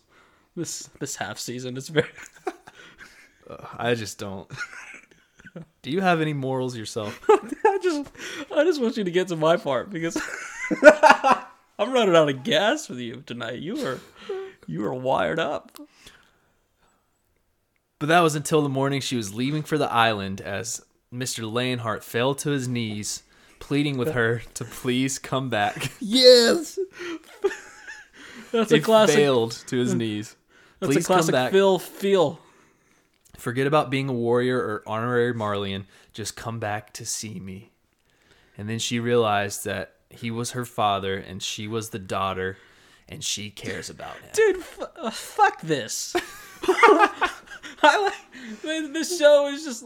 This this half season is very. (laughs) I just don't. Do you have any morals yourself? I just I just want you to get to my part because I'm running out of gas with you tonight. You are you are wired up. But that was until the morning she was leaving for the island as Mr. Leonhart fell to his knees, pleading with her to please come back. (laughs) Yes. That's He a classic. failed to his knees. That's please a classic come back. Phil feel. Forget about being a warrior or honorary Marleyan. Just come back to see me. And then she realized that he was her father and she was the daughter and she cares about him. Dude, f- uh, fuck this. (laughs) (laughs) I like this show is just.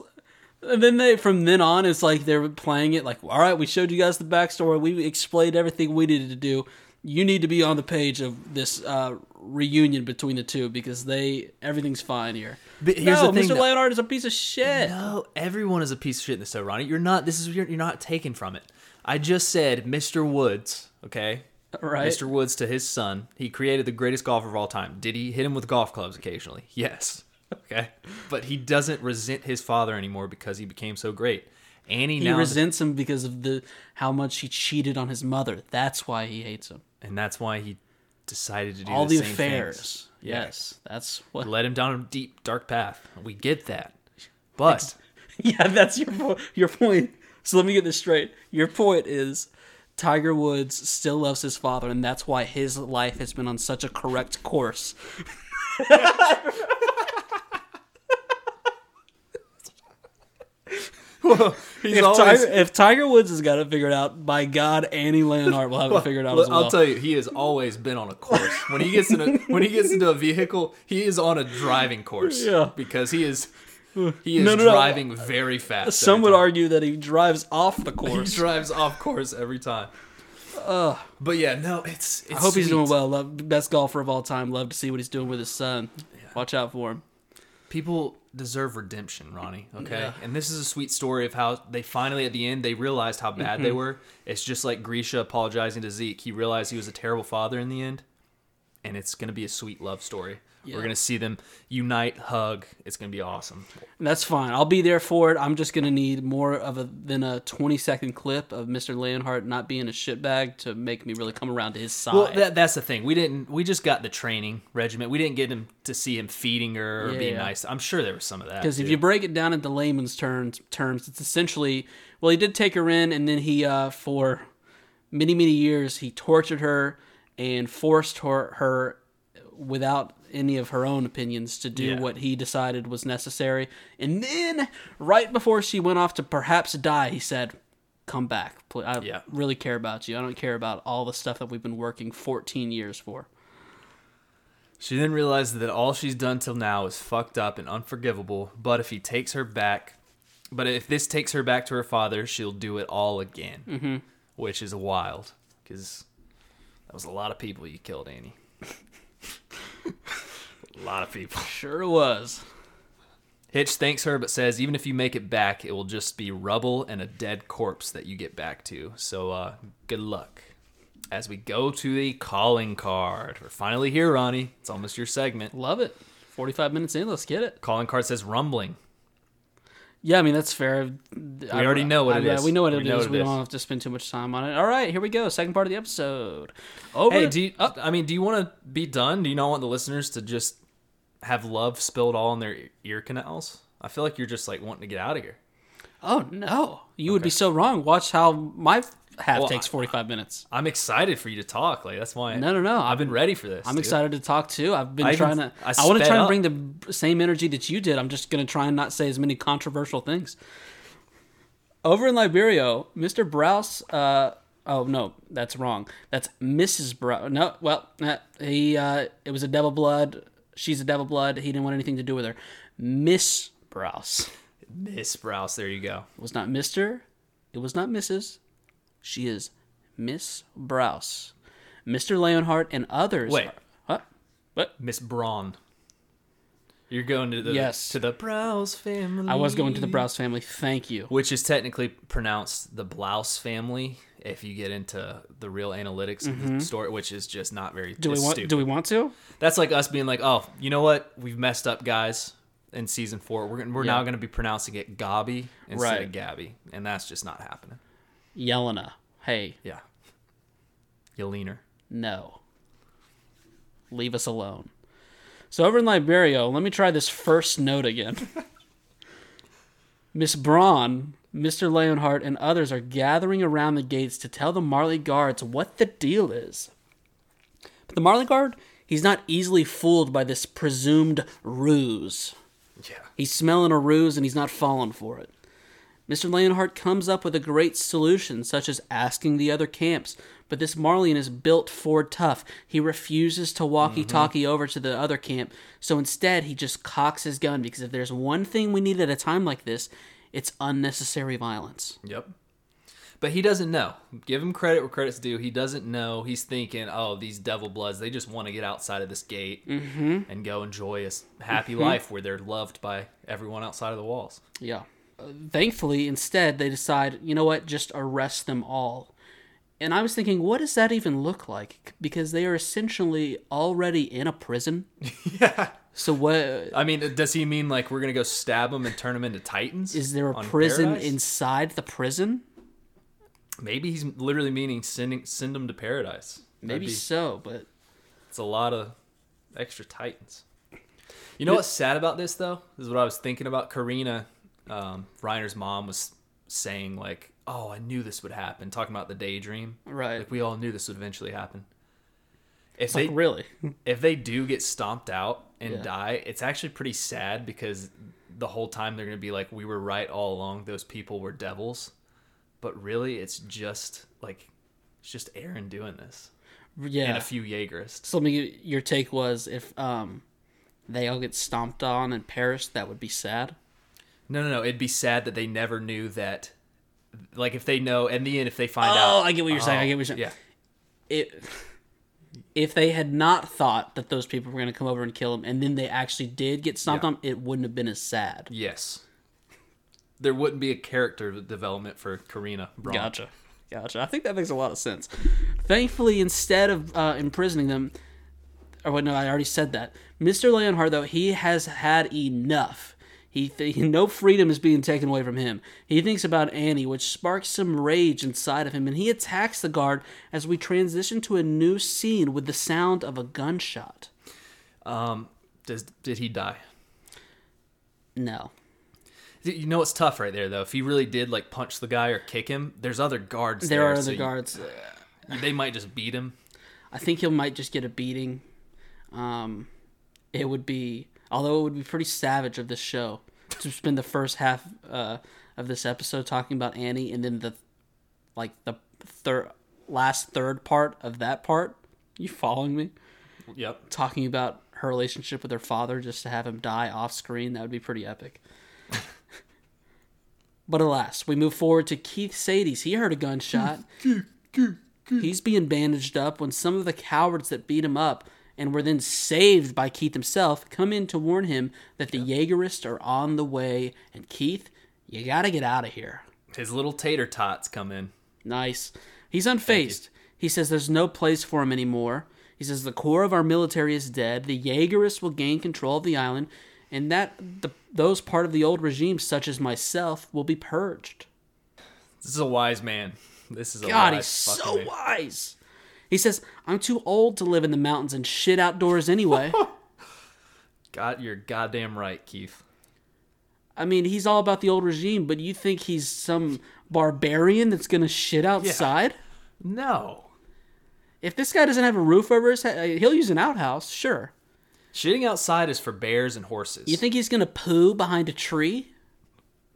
And then they, from then on, it's like they're playing it like, all right, we showed you guys the backstory. We explained everything we needed to do. You need to be on the page of this uh, reunion between the two because they everything's fine here. But here's no, the thing, Mr. though. Leonard is a piece of shit. No, everyone is a piece of shit in this show, Ronnie. You're not. This is you're, you're not taken from it. I just said Mr. Woods. Okay, Right? Mr. Woods to his son. He created the greatest golfer of all time. Did he hit him with golf clubs occasionally? Yes. Okay, but he doesn't resent his father anymore because he became so great. Annie He now, resents him because of the how much he cheated on his mother. That's why he hates him. and that's why he decided to do All the, the same affairs. things. Yeah. Yes, that's what. led him down a deep dark path. We get that. But (laughs) Yeah, that's your po- your point. So let me get this straight. Your point is Tiger Woods still loves his father, and that's why his life has been on such a correct course. (laughs) (laughs) he's If, always. Tiger, if Tiger Woods has got it figured out, by God, Annie Leonhart will have it figured out as well. I'll tell you, he has always been on a course. When he gets in a (laughs) when he gets into a vehicle, he is on a driving course. Yeah. because he is (sighs) he is No, no, no. driving very fast. Some would argue that he drives off the (laughs) course. he drives off course every time. but yeah, no, it's. it's I hope he's doing well. Love, best golfer of all time. Love to see what he's doing with his son. Watch out for him. People deserve redemption, Ronnie. Okay, Yeah. and this is a sweet story of how they finally at the end they realized how bad Mm-hmm. they were. It's just like Grisha apologizing to Zeke. He realized he was a terrible father in the end, and it's gonna be a sweet love story. Yeah. We're gonna see them unite, hug. It's gonna be awesome. That's fine. I'll be there for it. I'm just gonna need more of a than a 20 second clip of Mr. Leonhart not being a shitbag to make me really come around to his side. Well, that, that's the thing. We didn't. We just got the training regiment. We didn't get him to see him feeding her or Yeah, being yeah. nice. I'm sure there was some of that. Because if you break it down into layman's terms, terms, it's essentially well, he did take her in, and then he, uh, for many many years, he tortured her and forced her her without any of her own opinions to do Yeah. what he decided was necessary. And then, right before she went off to perhaps die, he said, "Come back. I Yeah. really care about you. I don't care about all the stuff that we've been working 14 years for." She then realizes that all she's done till now is fucked up and unforgivable. But if he takes her back, but if this takes her back to her father, she'll do it all again, mm-hmm. which is wild because that was a lot of people you killed, Annie. (laughs) (laughs) a lot of people. Sure was. Hitch thanks her, but says even if you make it back, it will just be rubble and a dead corpse that you get back to. So uh, good luck. As we go to the calling card, we're finally here, Ronnie. It's almost your segment. Love it. 45 minutes in, let's get it. Calling card says rumbling. Yeah, I mean that's fair. We already know what it is. yeah. We know what We it know is. what we is. don't have to spend too much time on it. All right, here we go. Second part of the episode. Over. Hey, do you, oh, I mean, do you want to be done? Do you not want the listeners to just have love spilled all in their ear canals? I feel like you're just like wanting to get out of here. oh no, you would be so wrong. Watch how my half Well, takes I- 45 minutes. I'm excited for you to talk. Like that's why. No, no, no. I've been ready for this. I'm dude. excited to talk too. I've been I even- trying to. I I, want to try and bring the same energy that you did. I'm just gonna try and not say as many controversial things. Over in Liberio, Mr. Braus. Uh, oh no, that's wrong. That's Mrs. Braus. No, well, uh, he. Uh, it was a devil blood. She's a devil blood. He didn't want anything to do with her. Miss Braus. Miss Braus. There you go. It was not Mr. It was not Mrs. She is Miss Braus. Mr. Leonhart and others. Wait. are- what? What? Miss Braun. You're going to the Yes. to the Braus family. I was going to the Braus family. Thank you. which is technically pronounced the Blouse family. If you get into the real analytics of the story, which is just not very Mm-hmm. Do we want? stupid. Do we want to? That's like us being like, oh, you know what? We've messed up, guys. In season four, we're we're now going to be pronouncing it Gabby instead Right. of Gabby, and that's just not happening. Yelena. Hey, Yeah, Yelena. no. Leave us alone. So over in Liberio, let me try this first note again. (laughs) Miss Braun, Mr. Leonhart, and others are gathering around the gates to tell the Marley guards what the deal is. But the Marley guard, he's not easily fooled by this presumed ruse. Yeah. He's smelling a ruse and he's not falling for it. Mr. Leonhart comes up with a great solution, such as asking the other camps, but this Marleyan is built for tough. He refuses to walkie talkie mm-hmm. over to the other camp, so instead he just cocks his gun because if there's one thing we need at a time like this, it's unnecessary violence. Yep. But he doesn't know. Give him credit where credit's due. He doesn't know. He's thinking, oh, these devil bloods, they just want to get outside of this gate mm-hmm. and go enjoy a happy mm-hmm. life where they're loved by everyone outside of the walls. Yeah. Thankfully, instead, they decide, you know what, just arrest them all. And I was thinking, what does that even look like? Because they are essentially already in a prison. (laughs) Yeah. So what I mean, does he mean like we're going to go stab them and turn them into titans? is there a prison Paradise? inside the prison? Maybe he's literally meaning sending send them to paradise. Maybe be- so, but It's a lot of extra titans. You know what's sad about this though? This is what I was thinking about. Karina um, Reiner's mom was saying like, "Oh, I knew this would happen," talking about the daydream. Right. Like we all knew this would eventually happen. If It's they like really. if they do get stomped out and Yeah. die, it's actually pretty sad because the whole time they're gonna be like, "We were right all along. Those people were devils," but really, it's just like it's just Eren doing this Yeah. and a few Jaegerists. So let me get- your take was if um they all get stomped on and perish, that would be sad. No, no, no. It'd be sad that they never knew that. Like if they know, in the end, if they find out. Oh, I get what you're saying. I get what you're saying. Yeah, It if they had not thought that those people were going to come over and kill him, and then they actually did get stomped Yeah. on, it wouldn't have been as sad. yes. There wouldn't be a character development for Karina. Braun. Gotcha. Gotcha. I think that makes a lot of sense. Thankfully, instead of uh, imprisoning them, or wait, no, I already said that. Mr. Leonhart, though, he has had enough. He th- (laughs) no freedom is being taken away from him. He thinks about Annie, which sparks some rage inside of him, and he attacks the guard as we transition to a new scene with the sound of a gunshot. Um, does did he die? No. You know it's tough right there though. If he really did like punch the guy or kick him, there's other guards. There there, are so other you- guards. they might just beat him. I think he might just get a beating. Um, it would be, although it would be pretty savage of this show to spend the first half uh, of this episode talking about Annie, and then the like the third last third part of that part. You following me? Yep. Talking about her relationship with her father, just to have him die off screen, that would be pretty epic. (laughs) but alas, we move forward to Keith Shadis. He heard a gunshot. He's being bandaged up when some of the cowards that beat him up and were then saved by Keith himself come in to warn him that the Jaegerists are on the way. And Keith, you gotta get out of here. His little tater tots come in. Nice. He's unfazed. He says there's no place for him anymore. He says the core of our military is dead. The Jaegerists will gain control of the island, and that the, those part of the old regime, such as myself, will be purged. This is a wise man. This is a God, wise he's so man. wise. He says, I'm too old to live in the mountains and shit outdoors anyway. (laughs) God, you're goddamn right, Keith. I mean, he's all about the old regime, but you think he's some barbarian that's going to shit outside? No. If this guy doesn't have a roof over his head, uh, he'll use an outhouse, sure. Shitting outside is for bears and horses. You think he's going to poo behind a tree?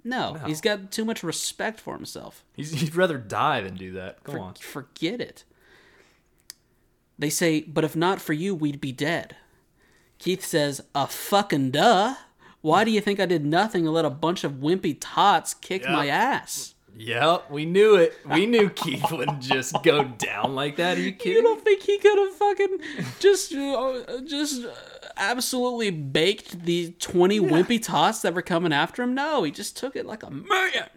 No, he's got too much respect for himself. He's, he'd rather die than do that. Go For- on. Forget it. They say, but if not for you, we'd be dead. Keith says, a fucking duh. Why do you think I did nothing and let a bunch of wimpy tots kick Yep. my ass? Yep, we knew it. We knew Keith wouldn't just go down like that. Are you You don't think he could have fucking just, uh, just uh, absolutely baked the 20 wimpy tots that were coming after him? No, he just took it like a man.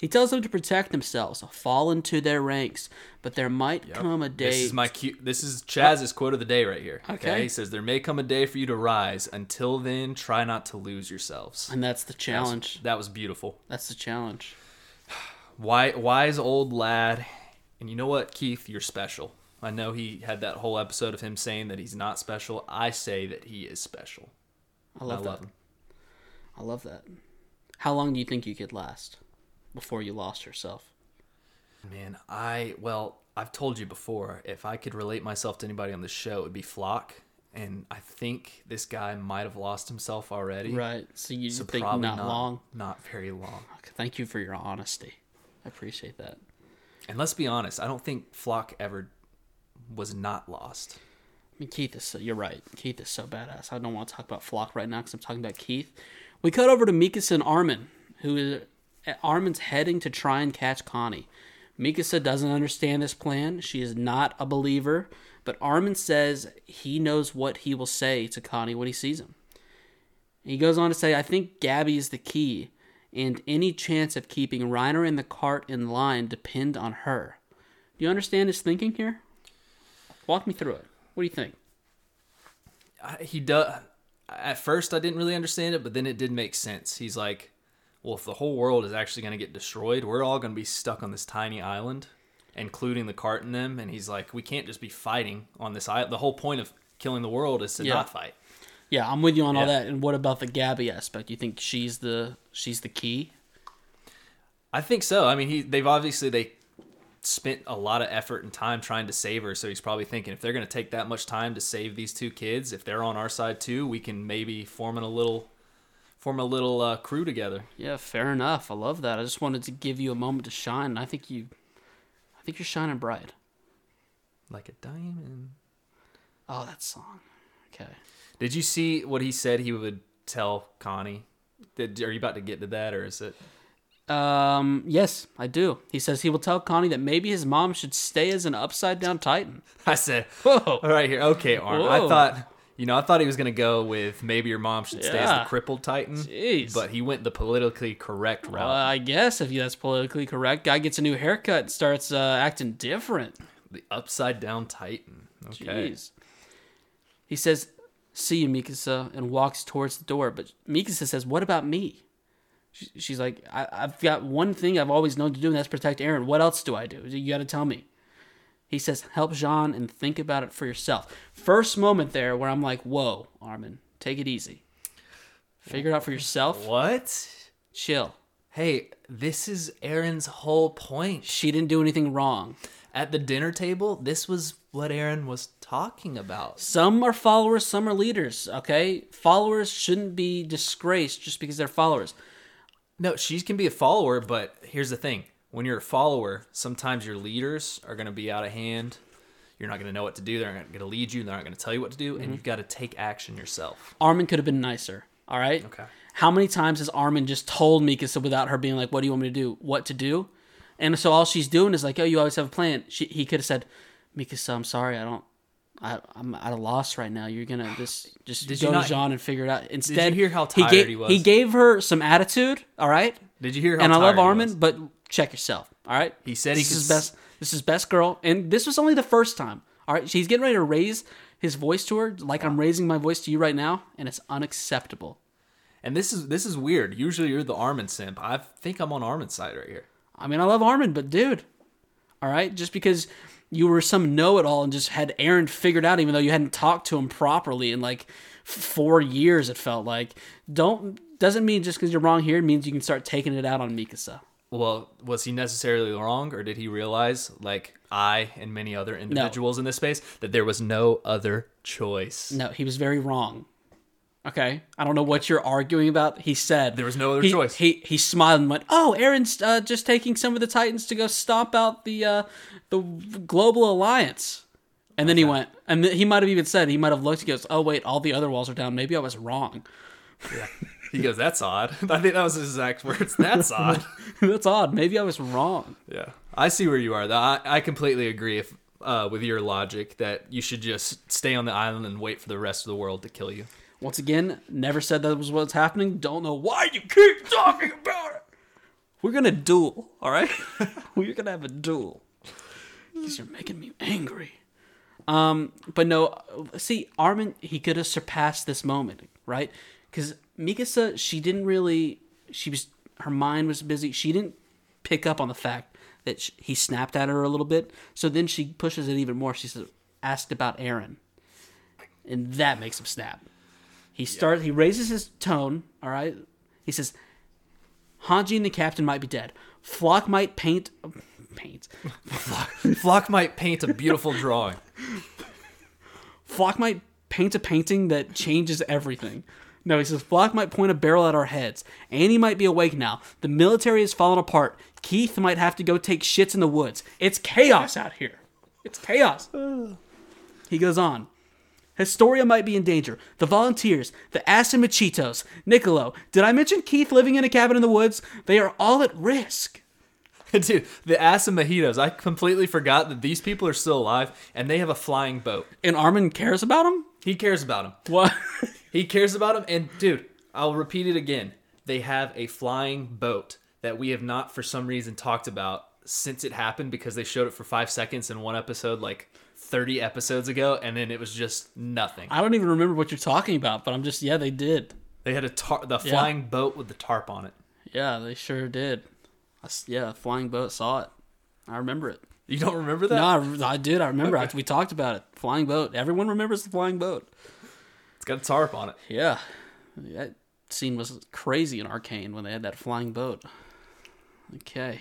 He tells them to protect themselves, fall into their ranks, but there might come a day. This is my cue. This is Chaz's quote of the day right here. Okay. He says, "There may come a day for you to rise. Until then, try not to lose yourselves." and that's the challenge. That was beautiful. That's the challenge. (sighs) Wise, wise old lad. And you know what, Keith? You're special. I know he had that whole episode of him saying that he's not special. I say that he is special. I I love love that. him. I love that. How long do you think you could last before you lost yourself? Man, I well, I've told you before. If I could relate myself to anybody on the show, it would be Floch. And I think this guy might have lost himself already. Right. So you So think probably not, long? Not very long. Okay, Thank you for your honesty. I appreciate that. And let's be honest, I don't think Floch ever was not lost. I mean, Keith is so, you're right. Keith is so badass. I don't want to talk about Floch right now because I'm talking about Keith. We cut over to Mikasa and Armin, who is Armin's heading to try and catch Connie. Mikasa doesn't understand this plan. She is not a believer, but Armin says he knows what he will say to Connie when he sees him. He goes on to say, I think Gabby is the key, and any chance of keeping Reiner and the cart in line depend on her. Do you understand his thinking here? Walk me through it. What do you think? He does. At first, I didn't really understand it, but then it did make sense. He's like, well, if the whole world is actually going to get destroyed, we're all going to be stuck on this tiny island, including the cart in them. And he's like, we can't just be fighting on this island. The whole point of killing the world is to Yeah. not fight. Yeah, I'm with you on all that. And what about the Gabby aspect? You think she's the she's the key? I think so. I mean, he they've obviously they spent a lot of effort and time trying to save her, so he's probably thinking if they're going to take that much time to save these two kids, if they're on our side too, we can maybe form a little form a little uh, crew together. Yeah, fair enough. I love that. I just wanted to give you a moment to shine. I think you, I think you're shining bright. Like a diamond. Oh, that song. Okay. Did you see what he said he would tell Connie? Did, are you about to get to that, or is it? Um. Yes, I do. He says he will tell Connie that maybe his mom should stay as an upside down Titan. (laughs) I said, Whoa. all right here. Okay, Arn. I thought, you know, I thought he was gonna go with maybe your mom should stay as Yeah. the crippled Titan. Jeez. But he went the politically correct route. Uh, I guess if that's politically correct, guy gets a new haircut and starts uh, acting different. the upside down Titan. Okay. Jeez. He says, "See you, Mikasa," and walks towards the door. But Mikasa says, "What about me?" She, she's like, I, "I've got one thing I've always known to do, and that's protect Eren. What else do I do? You got to tell me." He says, "Help Jean and think about it for yourself." First moment there where I'm like, "Whoa, Armin, take it easy. Figure it out for yourself. What? Chill. Hey, this is Eren's whole point. She didn't do anything wrong." At the dinner table, this was what Eren was talking about. Some are followers, some are leaders, okay? Followers shouldn't be disgraced just because they're followers. No, she can be a follower, but here's the thing. When you're a follower, sometimes your leaders are going to be out of hand. You're not going to know what to do. They're not going to lead you. They're not going to tell you what to do, and mm-hmm. you've got to take action yourself. Armin could have been nicer, all right? Okay. How many times has Armin just told Mikasa without her being like, what do you want me to do? What to do? And so all she's doing is like, oh, you always have a plan. She, he could have said, Mikasa, I'm sorry, I don't, I, I'm at a loss right now. You're gonna just (sighs) just Did go you to not- Jean and figure it out. Instead, hear how he tired gave, he was? He gave her some attitude, all right? Did you hear how and I love Armin, but check yourself. All right. He said he this is best. This is best girl, and this was only the first time. All right. He's getting ready to raise his voice to her, like I'm raising my voice to you right now, and it's unacceptable. And this is this is weird. Usually you're the Armin simp. I think I'm on Armin's side right here. I mean, I love Armin, but dude, all right, just because you were some know-it-all and just had Eren figured out, even though you hadn't talked to him properly in like four years, it felt like. Don't doesn't mean just because you're wrong here means you can start taking it out on Mikasa. Well, was he necessarily wrong, or did he realize, like I and many other individuals in this space, that there was no other choice? No, he was very wrong. Okay, I don't know what you're arguing about. He said There was no other he, choice. He he smiled and went, "Oh, Eren's uh, just taking some of the Titans to go stomp out the uh, the global alliance." And then he went, and he might have even said he might have looked. He goes, "Oh wait, all the other walls are down. Maybe I was wrong. (laughs) He goes, "That's odd." (laughs) I think that was his exact words. That's (laughs) odd. That's odd. Maybe I was wrong." Yeah, I see where you are. Though I, I completely agree if, uh, with your logic that you should just stay on the island and wait for the rest of the world to kill you. Once again, never said that was what's happening. Don't know why you keep talking about it. We're gonna duel, all right? (laughs) We're gonna have a duel. Because you're making me angry. Um, but no, see, Armin, he could have surpassed this moment, right? Because Mikasa, she didn't really, she was, her mind was busy. She didn't pick up on the fact that sh he snapped at her a little bit. So then she pushes it even more. She says, asked about Eren. And that makes him snap. He starts. He raises his tone. All right. He says, "Hanji and the captain might be dead. Floch might paint, paint. Floch might paint a beautiful drawing. Floch might paint a painting that changes everything." No, he says Floch might point a barrel at our heads. Annie might be awake now. The military has fallen apart. Keith might have to go take shits in the woods. It's chaos out here. It's chaos. He goes on. Historia might be in danger. The volunteers, the Azumabitos, Niccolo. Did I mention Keith living in a cabin in the woods? They are all at risk. (laughs) Dude, the Azumabitos. I completely forgot that these people are still alive and they have a flying boat. And Armin cares about them? He cares about them. What? (laughs) He cares about them. And dude, I'll repeat it again. They have a flying boat that we have not, for some reason, talked about since it happened because they showed it for five seconds in one episode, like 30 episodes ago, and then it was just nothing. I don't even remember what you're talking about, but I'm just, yeah, they did. They had a tar- the flying boat with the tarp on it. Yeah, they sure did. I yeah, flying boat saw it. I remember it. You don't remember that? No, I, I did. I remember. I, we talked about it. Flying boat. Everyone remembers the flying boat. Got a tarp on it. Yeah, that scene was crazy in Arcane when they had that flying boat. Okay.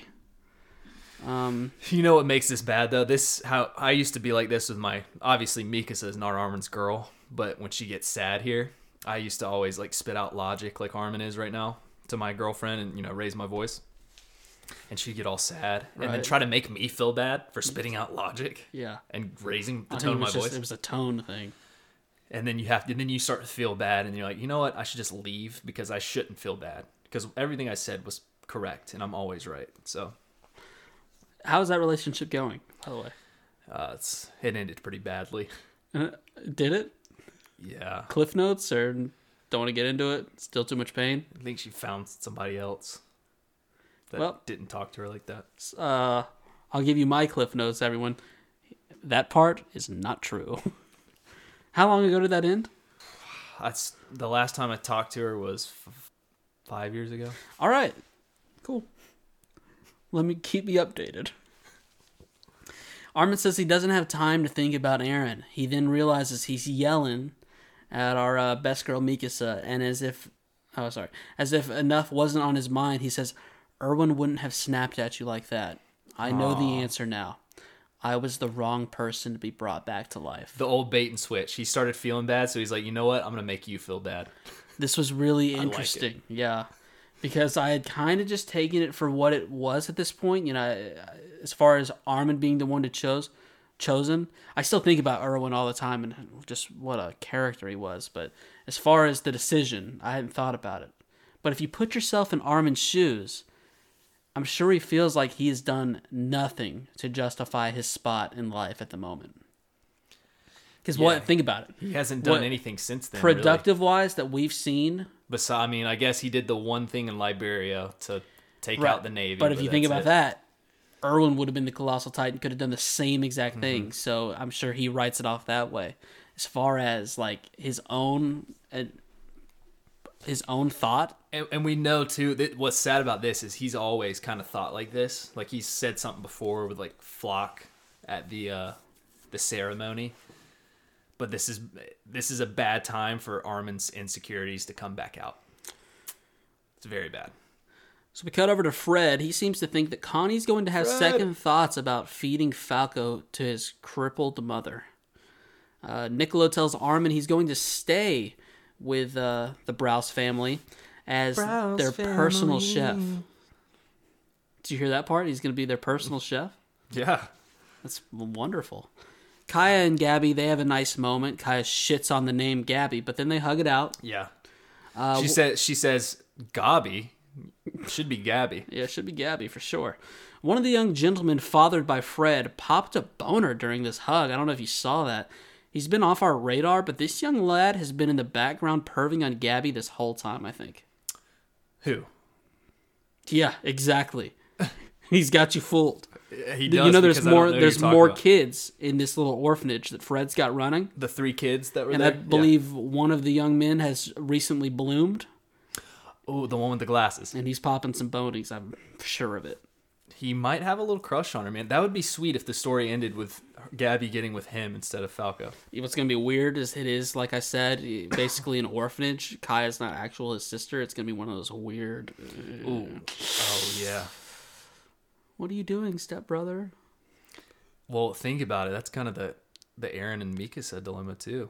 Um, You know what makes this bad though? This how I used to be like this with my obviously Mikasa is not Armin's girl, but when she gets sad here, I used to always like spit out logic like Armin is right now to my girlfriend and you know raise my voice. And she'd get all sad and then try to make me feel bad for spitting out logic yeah. and raising the I tone of my just, voice. it was a tone thing. And then you have to and then you start to feel bad and you're like, "You know what? I should just leave because I shouldn't feel bad because everything I said was correct and I'm always right." So, How's that relationship going, by the way? uh, it's it ended pretty badly. Uh, Did it? Yeah. Cliff notes or don't want to get into it? Still too much pain? I think she found somebody else that Well- didn't talk to her like that. Uh, I'll give you my cliff notes, everyone. That part is not true. (laughs) How long ago did that end? That's the last time I talked to her was f- five years ago. All right, cool. Let me keep you updated. Armin says he doesn't have time to think about Eren. He then realizes he's yelling at our uh, best girl Mikasa, and as if, oh sorry, as if enough wasn't on his mind, he says, "Erwin wouldn't have snapped at you like that. I know the answer now. I was the wrong person to be brought back to life." The old bait and switch. He started feeling bad, so he's like, "You know what? I'm gonna make you feel bad." This was really like interesting. yeah. Because I had kind of just taken it for what it was at this point. You know, as far as Armin being the one to chose, chosen, I still think about Erwin all the time and just what a character he was. But as far as the decision, I hadn't thought about it. But if you put yourself in Armin's shoes, I'm sure he feels like he's done nothing to justify his spot in life at the moment. Because Yeah. what? Think about it. He hasn't done What- anything since then. really. Productive wise, that we've seen Besi- I mean, I guess he did the one thing in Liberio to take Right. out the Navy. But if you think about it. that, Erwin would have been the colossal titan, could have done the same exact Mm-hmm. thing. So I'm sure he writes it off that way. As far as like his own, his own thought, And, and we know too that what's sad about this is he's always kind of thought like this. Like he's said something before with like Floch at the uh, the ceremony. But this is this is a bad time for Armin's insecurities to come back out. It's very bad. So we cut over to Fred. He seems to think that Connie's going to have Fred. second thoughts about feeding Falco to his crippled mother. Uh, Niccolo tells Armin he's going to stay with uh, the Braus family as Braus their personal chef. Did you hear that part? He's going to be their personal chef. Yeah. That's wonderful. Kaya and Gabby, they have a nice moment. Kaya shits on the name Gabby, but then they hug it out. Yeah. Uh, she says she says Gabi should be Gabby. Yeah, it should be Gabby for sure. One of the young gentlemen fathered by Fred popped a boner during this hug. I don't know if you saw that. He's been off our radar, but this young lad has been in the background perving on Gabby this whole time, I think. Who? Yeah, exactly. (laughs) He's got you fooled. Uh, he does. you know there's because I don't more know there's more about. kids in this little orphanage that Fred's got running. the three kids that were And there. I believe one of the young men has recently bloomed Oh, the one with the glasses. and he's popping some bonies, I'm sure of it. He might have a little crush on her, man. That would be sweet if the story ended with Gabby getting with him instead of Falco. What's gonna be weird is it is like I said, basically an orphanage. Kaya's not actual his sister. It's gonna be one of those weird. uh, Ooh. Oh yeah. What are you doing, stepbrother? Well, think about it. That's kind of the the Eren and Mikasa dilemma too.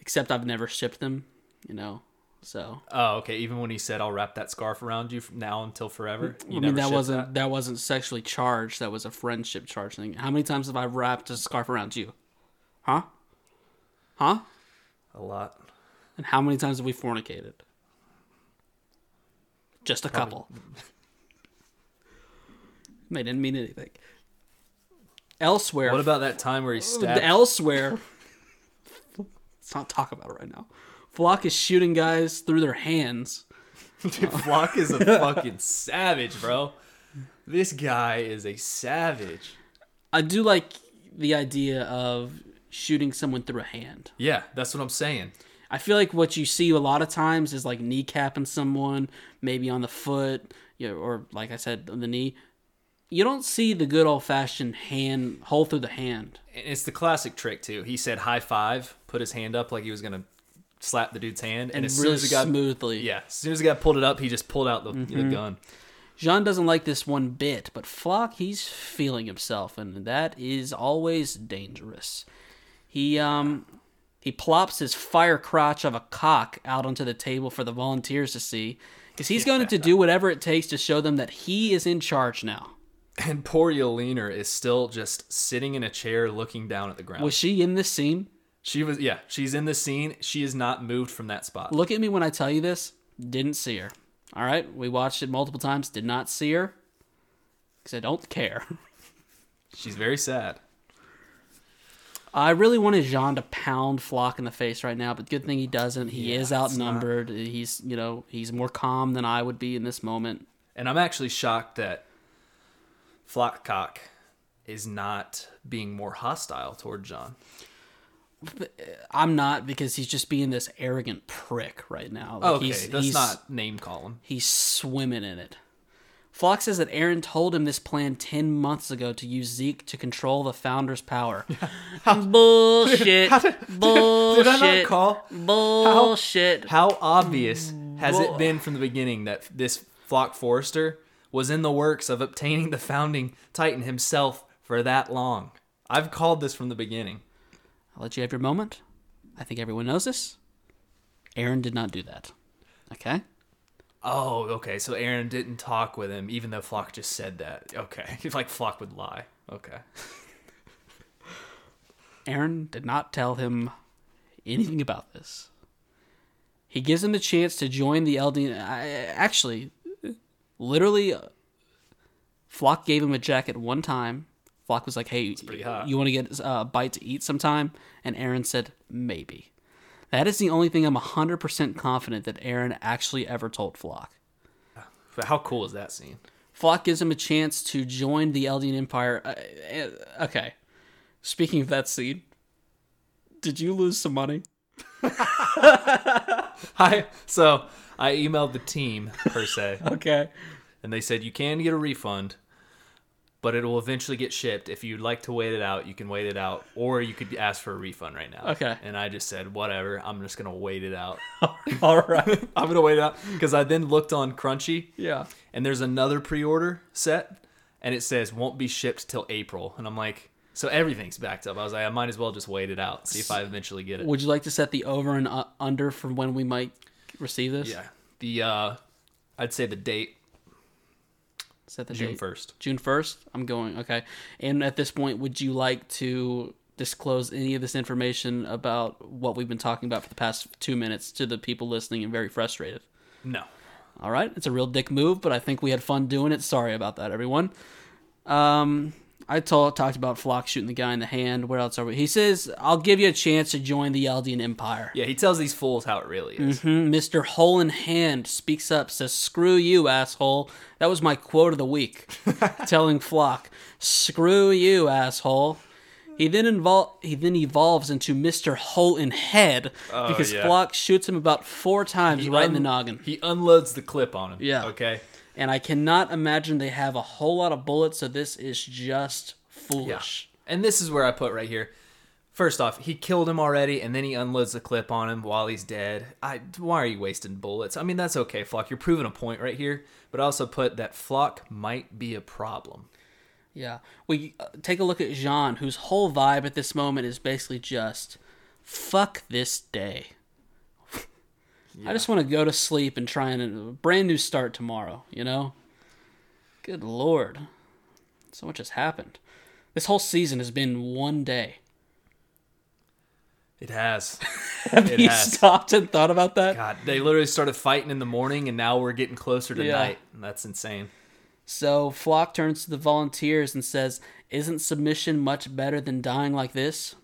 Except I've never shipped them, you know. So Oh, okay. Even when he said, "I'll wrap that scarf around you from now until forever," you I mean that wasn't that? wasn't sexually charged. That was a friendship charge thing. How many times have I wrapped a scarf around you? Huh? Huh? a lot. And how many times have we fornicated? Just a Probably- couple. (laughs) they didn't mean anything. Elsewhere, What about that time where he stabbed? elsewhere. (laughs) Let's not talk about it right now. Floch is shooting guys through their hands. (laughs) Dude, Floch is a (laughs) fucking savage, bro. This guy is a savage. I do like the idea of shooting someone through a hand. Yeah, that's what I'm saying. I feel like what you see a lot of times is like kneecapping someone, maybe on the foot, you know, or like I said, on the knee. You don't see the good old fashioned hand hole through the hand. It's the classic trick too. He said high five, put his hand up like he was gonna slap the dude's hand, and, and as soon really as the guy, smoothly. yeah, as soon as the guy pulled it up, he just pulled out the, Mm-hmm. the gun. Jean doesn't like this one bit, but Floch, he's feeling himself, and that is always dangerous. He um he plops his fire crotch of a cock out onto the table for the volunteers to see, because he's going to do whatever it takes to show them that he is in charge now. And poor Yelena is still just sitting in a chair, looking down at the ground. Was she in this scene? She was, yeah, she's in the scene. She is not moved from that spot. Look at me when I tell you this. Didn't see her. All right, we watched it multiple times. Did not see her because I don't care. (laughs) She's very sad. I really wanted Jean to pound Floch in the face right now, but good thing he doesn't. He Yeah, is it's not- outnumbered. He's you know he's more calm than I would be in this moment. And I'm actually shocked that Flockcock is not being more hostile toward Jean. I'm not because he's just being this arrogant prick right now. Like, Okay, he's, let's he's, not name call him. He's swimming in it. Floch says that Eren told him this plan 10 months ago to use Zeke to control the founder's power. (laughs) Bullshit. Bullshit. Did I not call? Bullshit. How obvious has Bull- it been from the beginning that this Floch Forster was in the works of obtaining the founding Titan himself for that long? I've called this from the beginning. I'll let you have your moment. I think everyone knows this. Eren did not do that. Okay? Oh, okay. So Eren didn't talk with him, even though Floch just said that. Okay, (laughs) like Floch would lie. Okay. (laughs) Eren did not tell him anything about this. He gives him the chance to join the LD. I, actually, literally, uh, Floch gave him a jacket one time. Floch was like, "Hey, you want to get uh, a bite to eat sometime?" And Eren said, "Maybe." That is the only thing I'm 100% confident that Eren actually ever told Floch. But how cool is that scene? Floch gives him a chance to join the Eldian Empire. Uh, uh, okay. Speaking of that scene, did you lose some money? (laughs) I so I emailed the team per se, (laughs) Okay. and they said you can get a refund, but it will eventually get shipped. If you'd like to wait it out, you can wait it out, or you could ask for a refund right now. Okay. And I just said whatever. I'm just gonna wait it out. (laughs) All right. (laughs) I'm gonna wait it out because I then looked on Crunchy, Yeah. and there's another pre-order set, and it says won't be shipped till April, and I'm like. So everything's backed up. I was like, I might as well just wait it out, see if I eventually get it. Would you like to set the over and under for when we might receive this? Yeah. The uh I'd say the date Set the June first. June 1st? I'm going. Okay. And at this point, would you like to disclose any of this information about what we've been talking about for the past two minutes to the people listening and very frustrated? No. All right, it's a real dick move, but I think we had fun doing it. Sorry about that, everyone. Um, I talked about Floch shooting the guy in the hand. Where else are we? He says, "I'll give you a chance to join the Eldian Empire." Yeah, he tells these fools how it really is. Hmm, Mr. Hole in Hand speaks up, says, "Screw you, asshole." That was my quote of the week, (laughs) telling Floch, "Screw you, asshole." He then invol- he then evolves into Mr. Hole in Head because yeah. Floch shoots him about four times right in the noggin. He unloads the clip on him. Yeah. Okay. And I cannot imagine they have a whole lot of bullets, so this is just Yeah. foolish. And this is where I put right here. First off, he killed him already, and then he unloads the clip on him while he's dead. I why are you wasting bullets? I mean that's okay, Floch. You're proving a point right here. But I also put that Floch might be a problem. Yeah, we uh, take a look at Jean, whose whole vibe at this moment is basically just "fuck this day." I just want to go to sleep and try and a brand new start tomorrow. You know. Good lord, so much has happened. This whole season has been one day. It has. (laughs) Have It you has. stopped and thought about that? God, they literally started fighting in the morning, and now we're getting closer to Yeah. night. That's insane. So Floch turns to the volunteers and says, "Isn't submission much better than dying like this?"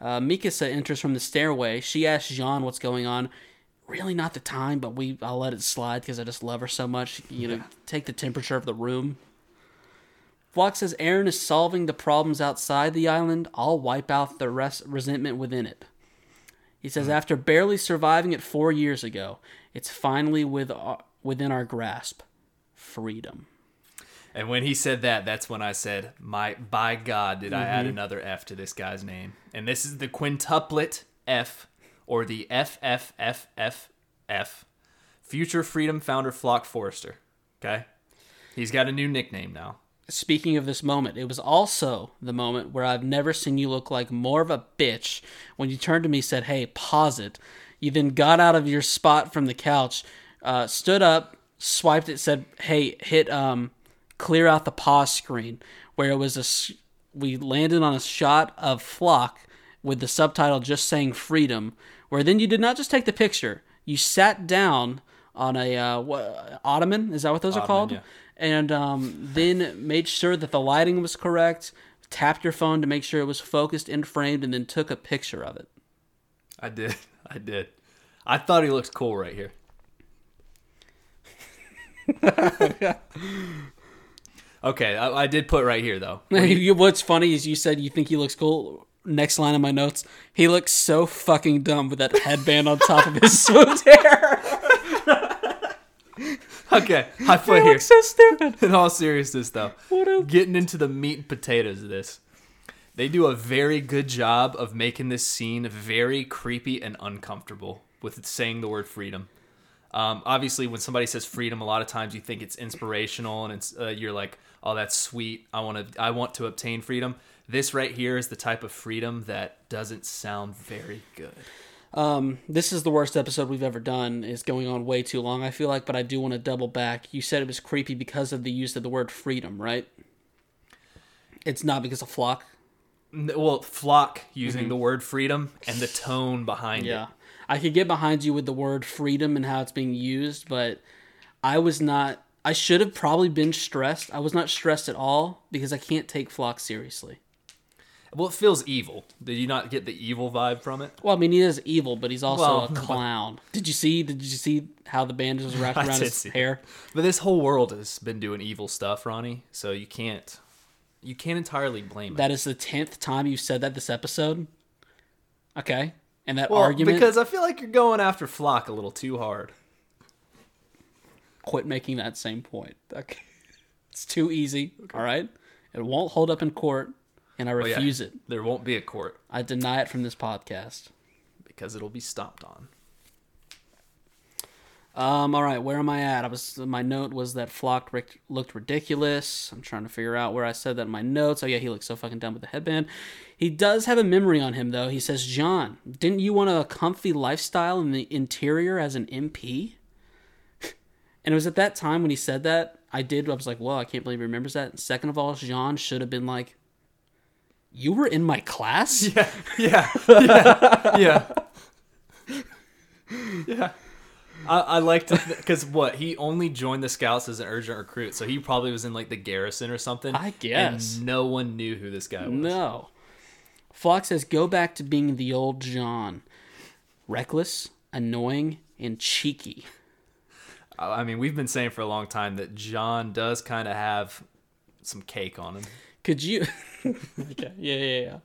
Uh, Mikasa enters from the stairway. She asks Jean what's going on. Really, not the time, but we I'll let it slide because I just love her so much. You know, take the temperature of the room. Floch says Eren is solving the problems outside the island. I'll wipe out the res- resentment within it. He says after barely surviving it four years ago, it's finally with our, within our grasp. Freedom. And when he said that, that's when I said, "My by God, did I Mm-hmm. add another F to this guy's name?" And this is the quintuplet F, or the FFFFF, future Freedom founder Floch Forster. Okay? He's got a new nickname now. Speaking of this moment, it was also the moment where I've never seen you look like more of a bitch when you turned to me, said, Hey, pause it. You then got out of your spot from the couch, uh, stood up, swiped it, said, Hey, hit um, clear out the pause screen, where it was a. We landed on a shot of Floch with the subtitle just saying freedom, where then you did not just take the picture, you sat down on a uh, what, ottoman. Is that what those are called? yeah. and um, then made sure that the lighting was correct. Tapped your phone to make sure it was focused and framed, and then took a picture of it. I did. (laughs) I did. I thought he looks cool right here. (laughs) okay, I, I did put right here though. (laughs) What's funny is you said you think he looks cool. Next line of my notes, he looks so fucking dumb with that headband on top of his (laughs) swooped hair. (laughs) Okay, He put here. looks so stupid. In all seriousness, though, What a- getting into the meat and potatoes of this, they do a very good job of making this scene very creepy and uncomfortable with saying the word freedom. Um, obviously, when somebody says freedom, a lot of times you think it's inspirational and it's uh, you're like, "Oh, that's sweet. I want to. I want to obtain freedom." This right here is the type of freedom that doesn't sound very good. Um, this is the worst episode we've ever done. It's going on way too long, I feel like, but I do want to double back. You said it was creepy because of the use of the word freedom, right? It's not because of Floch. Well, Floch using the word freedom and the tone behind Yeah. it. I could get behind you with the word freedom and how it's being used, but I was not I should have probably been stressed. I was not stressed at all because I can't take Floch seriously. Well, it feels evil. Did you not get the evil vibe from it? Well, I mean he is evil, but he's also Well, a (laughs) clown. Did you see did you see how the bandage was wrapped (laughs) around his hair? But this whole world has been doing evil stuff, Ronnie. So you can't, you can't entirely blame it. That is the tenth time you've said that this episode. Okay. And that Well, argument because I feel like you're going after Floch a little too hard. quit making that same point. Okay. (laughs) It's too easy. All right. It won't hold up in court, and I Oh, yeah. refuse it. There won't be a court I deny it from this podcast. because it'll be stomped on. Um. All right. Where am I at? I was. My note was that Floch ric- looked ridiculous. I'm trying to figure out where I said that in my notes. Oh yeah, he looks so fucking dumb with the headband. He does have a memory on him though. He says, "Jean, didn't you want a comfy lifestyle in the interior as an MP?" (laughs) and it was at that time when he said that I did. I was like, "Whoa, I can't believe he remembers that." And second of all, Jean should have been like, "You were in my class." (laughs) Yeah, yeah, yeah, yeah. yeah. I, I like to because what he only joined the scouts as an urgent recruit, so he probably was in like the garrison or something. I guess. and no one knew who this guy was. No. Flock says go back to being the old Jean. Reckless, annoying, and cheeky. I mean, we've been saying for a long time that Jean does kind of have some cake on him. Could you (laughs) Okay, yeah, yeah, yeah.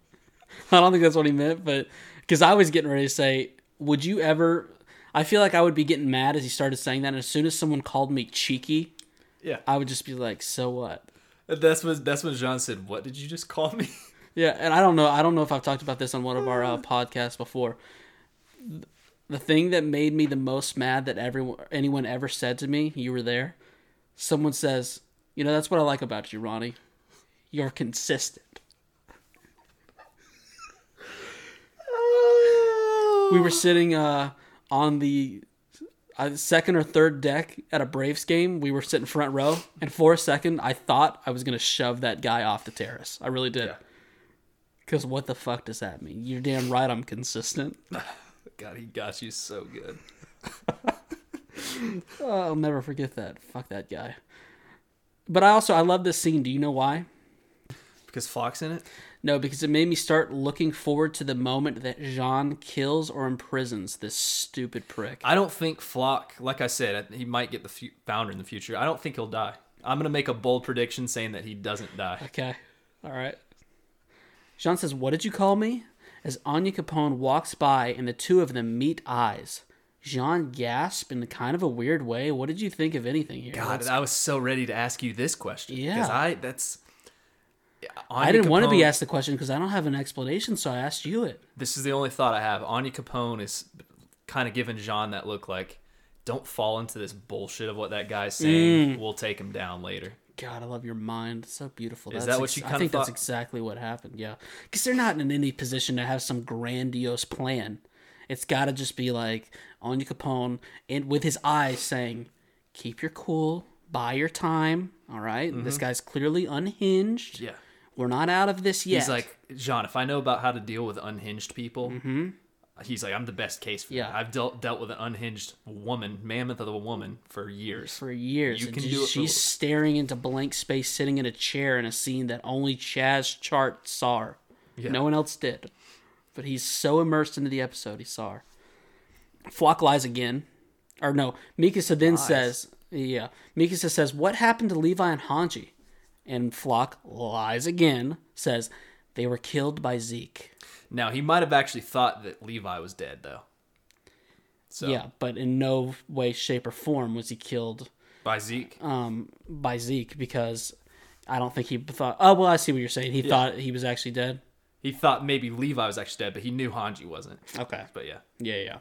I don't think that's what he meant, but because I was getting ready to say, would you ever I feel like I would be getting mad as he started saying that, and as soon as someone called me cheeky, Yeah, I would just be like, so what? that's what that's when Jean said. What did you just call me? (laughs) Yeah, and I don't know. I don't know if I've talked about this on one of our uh, podcasts before. The thing that made me the most mad that everyone, anyone ever said to me, you were there. Someone says, "You know, that's what I like about you, Ronnie. You're consistent." We were sitting uh, on the uh, second or third deck at a Braves game. We were sitting front row, and for a second, I thought I was gonna shove that guy off the terrace. I really did. Yeah. Because what the fuck does that mean? You're damn right I'm consistent. (laughs) God, he got you so good. (laughs) Oh, I'll never forget that. Fuck that guy. But I also I love this scene. Do you know why? Because Floch's in it. No, because it made me start looking forward to the moment that Jean kills or imprisons this stupid prick. I don't think Floch, like I said, he might get the fu- founder in the future. I don't think he'll die. I'm gonna make a bold prediction saying that he doesn't die. Okay. All right. Jean says, What did you call me? As Onyankopon walks by and the two of them meet eyes. Jean gasps in kind of a weird way. What did you think of anything here? God, Let's- I was so ready to ask you this question. Yeah. Because I that's I didn't want to be asked the question because I don't have an explanation, so I asked you it. This is the only thought I have. Onyankopon is kind of giving Jean that look like, don't fall into this bullshit of what that guy's saying. We'll take him down later. God, I love your mind. It's so beautiful. Is That's that what ex- you I think that's exactly what happened. Yeah, because they're not in any position to have some grandiose plan. It's got to just be like Onyankopon and with his eyes saying, "Keep your cool, buy your time." All right? this guy's clearly unhinged. Mm-hmm. Yeah. We're not out of this yet. He's like, Jean, if I know about how to deal with unhinged people, he's like, I'm the best case for Mm-hmm. Yeah. that. I've dealt dealt with an unhinged woman, mammoth of a woman, for years. for years. You and can just- do it She's staring into blank space, sitting in a chair in a scene that only Chaz Chart saw her. Yeah. No one else did. But he's so immersed into the episode, he saw her. Floch lies again. Or no, Mikasa then says, yeah, Mikasa says, what happened to Levi and Hanji? And Floch lies again, says, they were killed by Zeke. Now he might have actually thought that Levi was dead though. So Yeah, but in no way, shape, or form was he killed by Zeke. um, by Zeke because I don't think he thought. Oh well, I see what you're saying. He thought he was actually dead. He thought maybe Levi was actually dead, but he knew Hanji wasn't. Okay. But yeah. Yeah, yeah.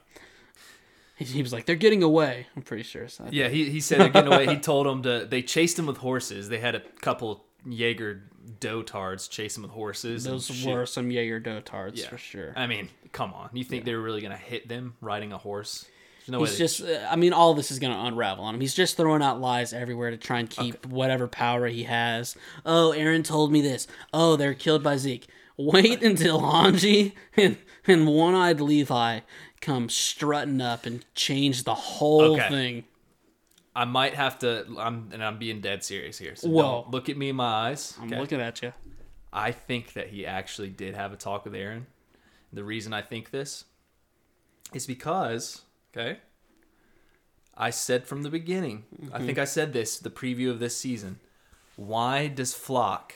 (laughs) He, was like, "They're getting away." I'm pretty sure. So Yeah, he, he said they're getting away. He told them to. They chased him with horses. They had a couple Jaeger dotards chase him with horses. those shit. were some Jaeger dotards Yeah. for sure. I mean, come on. You think they were really gonna hit them riding a horse? There's no way. He's they- just. uh, I mean, all this is gonna unravel on him. He's just throwing out lies everywhere to try and keep whatever power he has. Oh, Eren told me this. Oh, they're killed by Zeke. Wait (laughs) until Hanji and and one-eyed Levi come strutting up and change the whole Okay. thing. I might have to. I'm and I'm being dead serious here. So Whoa. look at me in my eyes. I'm okay? looking at you. I think that he actually did have a talk with Eren. The reason I think this is because, okay, I said from the beginning, I think mm-hmm. I said this, the preview of this season. Why does Floch,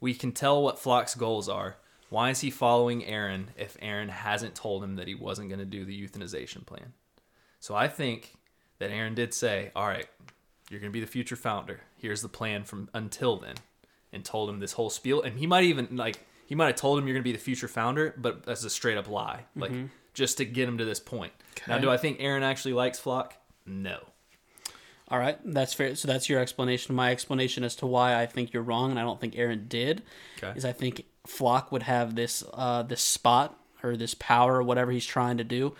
we can tell what Floch's goals are. Why is he following Eren if Eren hasn't told him that he wasn't going to do the euthanization plan? So I think that Eren did say, all right, you're going to be the future founder. Here's the plan from until then and told him this whole spiel. And he might even like he might have told him you're gonna be the future founder, but that's a straight up lie, like mm-hmm. just to get him to this point. Now, do I think Eren actually likes Floch? No. All right, that's fair. So that's your explanation. My explanation as to why I think you're wrong, and I don't think Eren did, Okay. is I think Floch would have this uh, this spot or this power or whatever he's trying to do,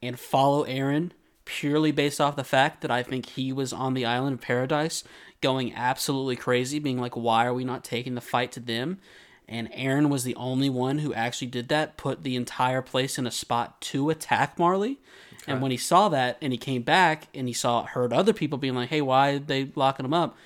and follow Eren purely based off the fact that I think he was on the island of paradise going absolutely crazy, being like, "Why are we not taking the fight to them?" And Eren was the only one who actually did that, put the entire place in a spot to attack Marley. And when he saw that and he came back and he saw heard other people being like, "Hey, why are they locking him up?"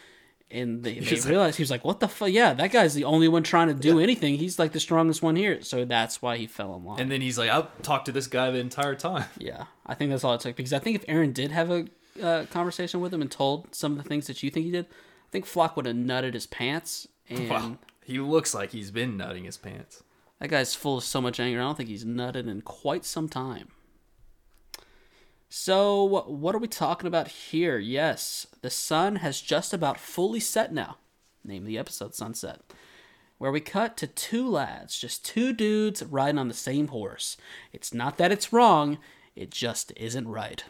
And they, they realized he was like, "What the fuck? Yeah, that guy's the only one trying to do anything. He's like the strongest one here." So that's why he fell in line. And then he's like, I've talked to this guy the entire time. (laughs) yeah, I think that's all it took because I think if Eren did have a uh, conversation with him and told some of the things that you think he did, I think Floch would have nutted his pants. And Wow. He looks like he's been nutting his pants. That guy's full of so much anger. I don't think he's nutted in quite some time. So, what are we talking about here? Yes, the sun has just about fully set now. Name the episode Sunset. Where we cut to two lads, just two dudes riding on the same horse. It's not that it's wrong, it just isn't right.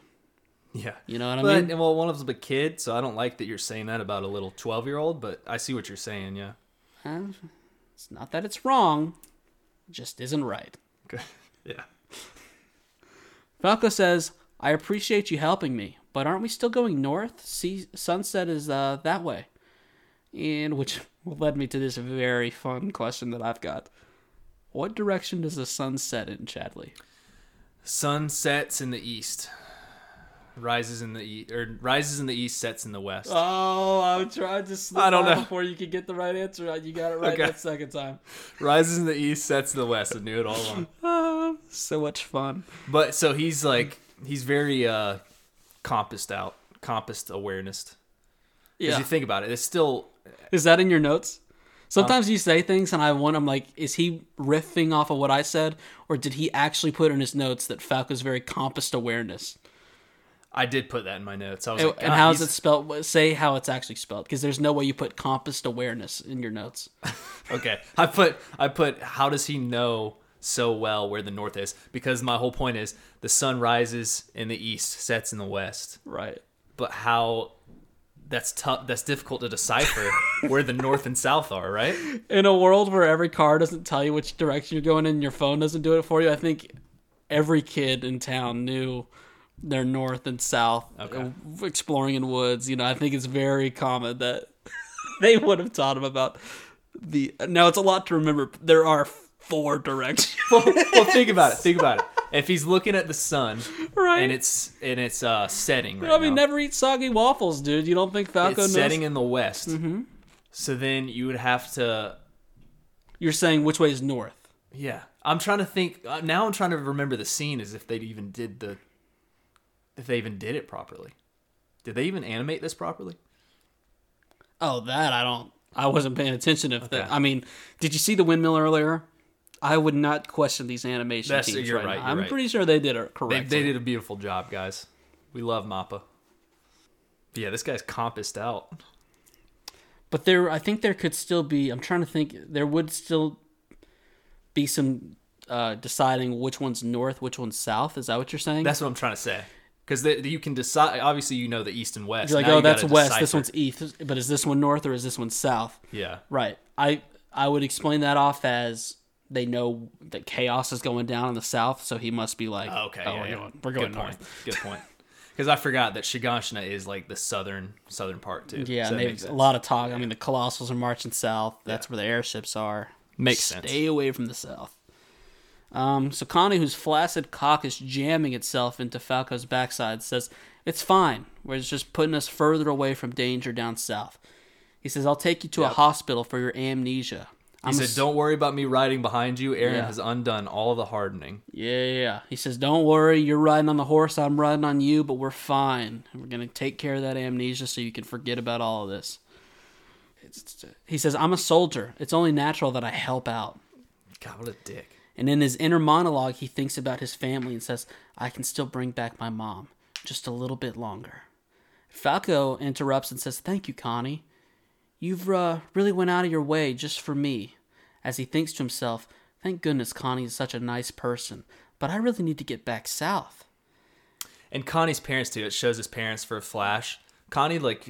Yeah. You know what I mean? Well, one of them's a kid, so I don't like that you're saying that about a little 12 year old, but I see what you're saying, yeah. Uh, It's not that it's wrong, it just isn't right. Okay. (laughs) Yeah. Falco says, I appreciate you helping me, but aren't we still going north? See, sunset is uh, that way. And which (laughs) led me to this very fun question that I've got. What direction does the sun set in, Chadley? Sun sets in the east. Rises in the east, or rises in the east, sets in the west. Oh, I tried to slip I don't know. before you could get the right answer. You got it right Okay. that second time. Rises in the east, sets in the west. I knew it all along. Oh, (laughs) so much fun. But so he's like he's very uh compassed out, compassed awareness. Yeah. you think about it, it's still Is that in your notes? Sometimes you say things and I want I'm like, is he riffing off of what I said, or did he actually put in his notes that Falco's very compassed awareness? I did put that in my notes. I was And, like, and how's it spelled? Say how it's actually spelled, because there's no way you put compassed awareness in your notes. (laughs) Okay, I put I put how does he know so well where the north is? Because my whole point is the sun rises in the east, sets in the west. Right. But how that's tough. That's difficult to decipher (laughs) where the north and south are. Right? In a world where every car doesn't tell you which direction you're going in, and your phone doesn't do it for you, I think every kid in town knew their north and south. Okay. uh, Exploring in woods, you know, I think it's very common that (laughs) they would have taught them about the. Now it's a lot to remember. There are four directions. (laughs) well, well, think about it. Think about it. If he's looking at the sun Right. and it's and it's uh setting right I mean, now, never eat soggy waffles, dude. You don't think Falco it's knows? setting in the west. Mm-hmm. So then you would have to You're saying which way is north? Yeah, I'm trying to think. Uh, now I'm trying to remember the scene as if they even did the, if they even did it properly. Did they even animate this properly? Oh, that I don't. I wasn't paying attention. If that, I mean, did you see the windmill earlier? I would not question these animation That's- teams you're right, right, now. you're I'm right. pretty sure they did it They, correctly. they did a beautiful job, guys. We love Mappa. But yeah, this guy's compassed out. But there, I think there could still be. I'm trying to think. There would still be some uh, deciding which one's north, which one's south. Is that what you're saying? That's what I'm trying to say. Because you can decide. Obviously, you know the east and west. You're like, Now oh, you that's gotta west. This one's east. But is this one north or is this one south? Yeah. Right. I I would explain that off as they know that chaos is going down in the south, so he must be like, Oh, okay. oh, yeah, we're yeah. going, we're going Good north. Point. Good point. (laughs) Because I forgot that Shiganshina is like the southern southern part too. Yeah, So and makes a lot of talk. I mean, the Colossals are marching south. That's where the airships are. Makes sense. Stay away from the south. Um, so Connie, whose flaccid cock is jamming itself into Falco's backside, says, It's fine. We're just putting us further away from danger down south. He says, I'll take you to a hospital for your amnesia. He I'm said, "Don't worry about me riding behind you. Eren Yeah. has undone all the hardening." Yeah, yeah, yeah. He says, Don't worry, you're riding on the horse, I'm riding on you, but we're fine. And we're going to take care of that amnesia so you can forget about all of this. It's, uh, he says, I'm a soldier. It's only natural that I help out. God, what a dick. And in his inner monologue, he thinks about his family and says, I can still bring back my mom just a little bit longer. Falco interrupts and says, Thank you, Connie. You've uh, really went out of your way just for me. As he thinks to himself, Thank goodness Connie is such a nice person, but I really need to get back south. And Connie's parents too. It shows his parents for a flash. Connie like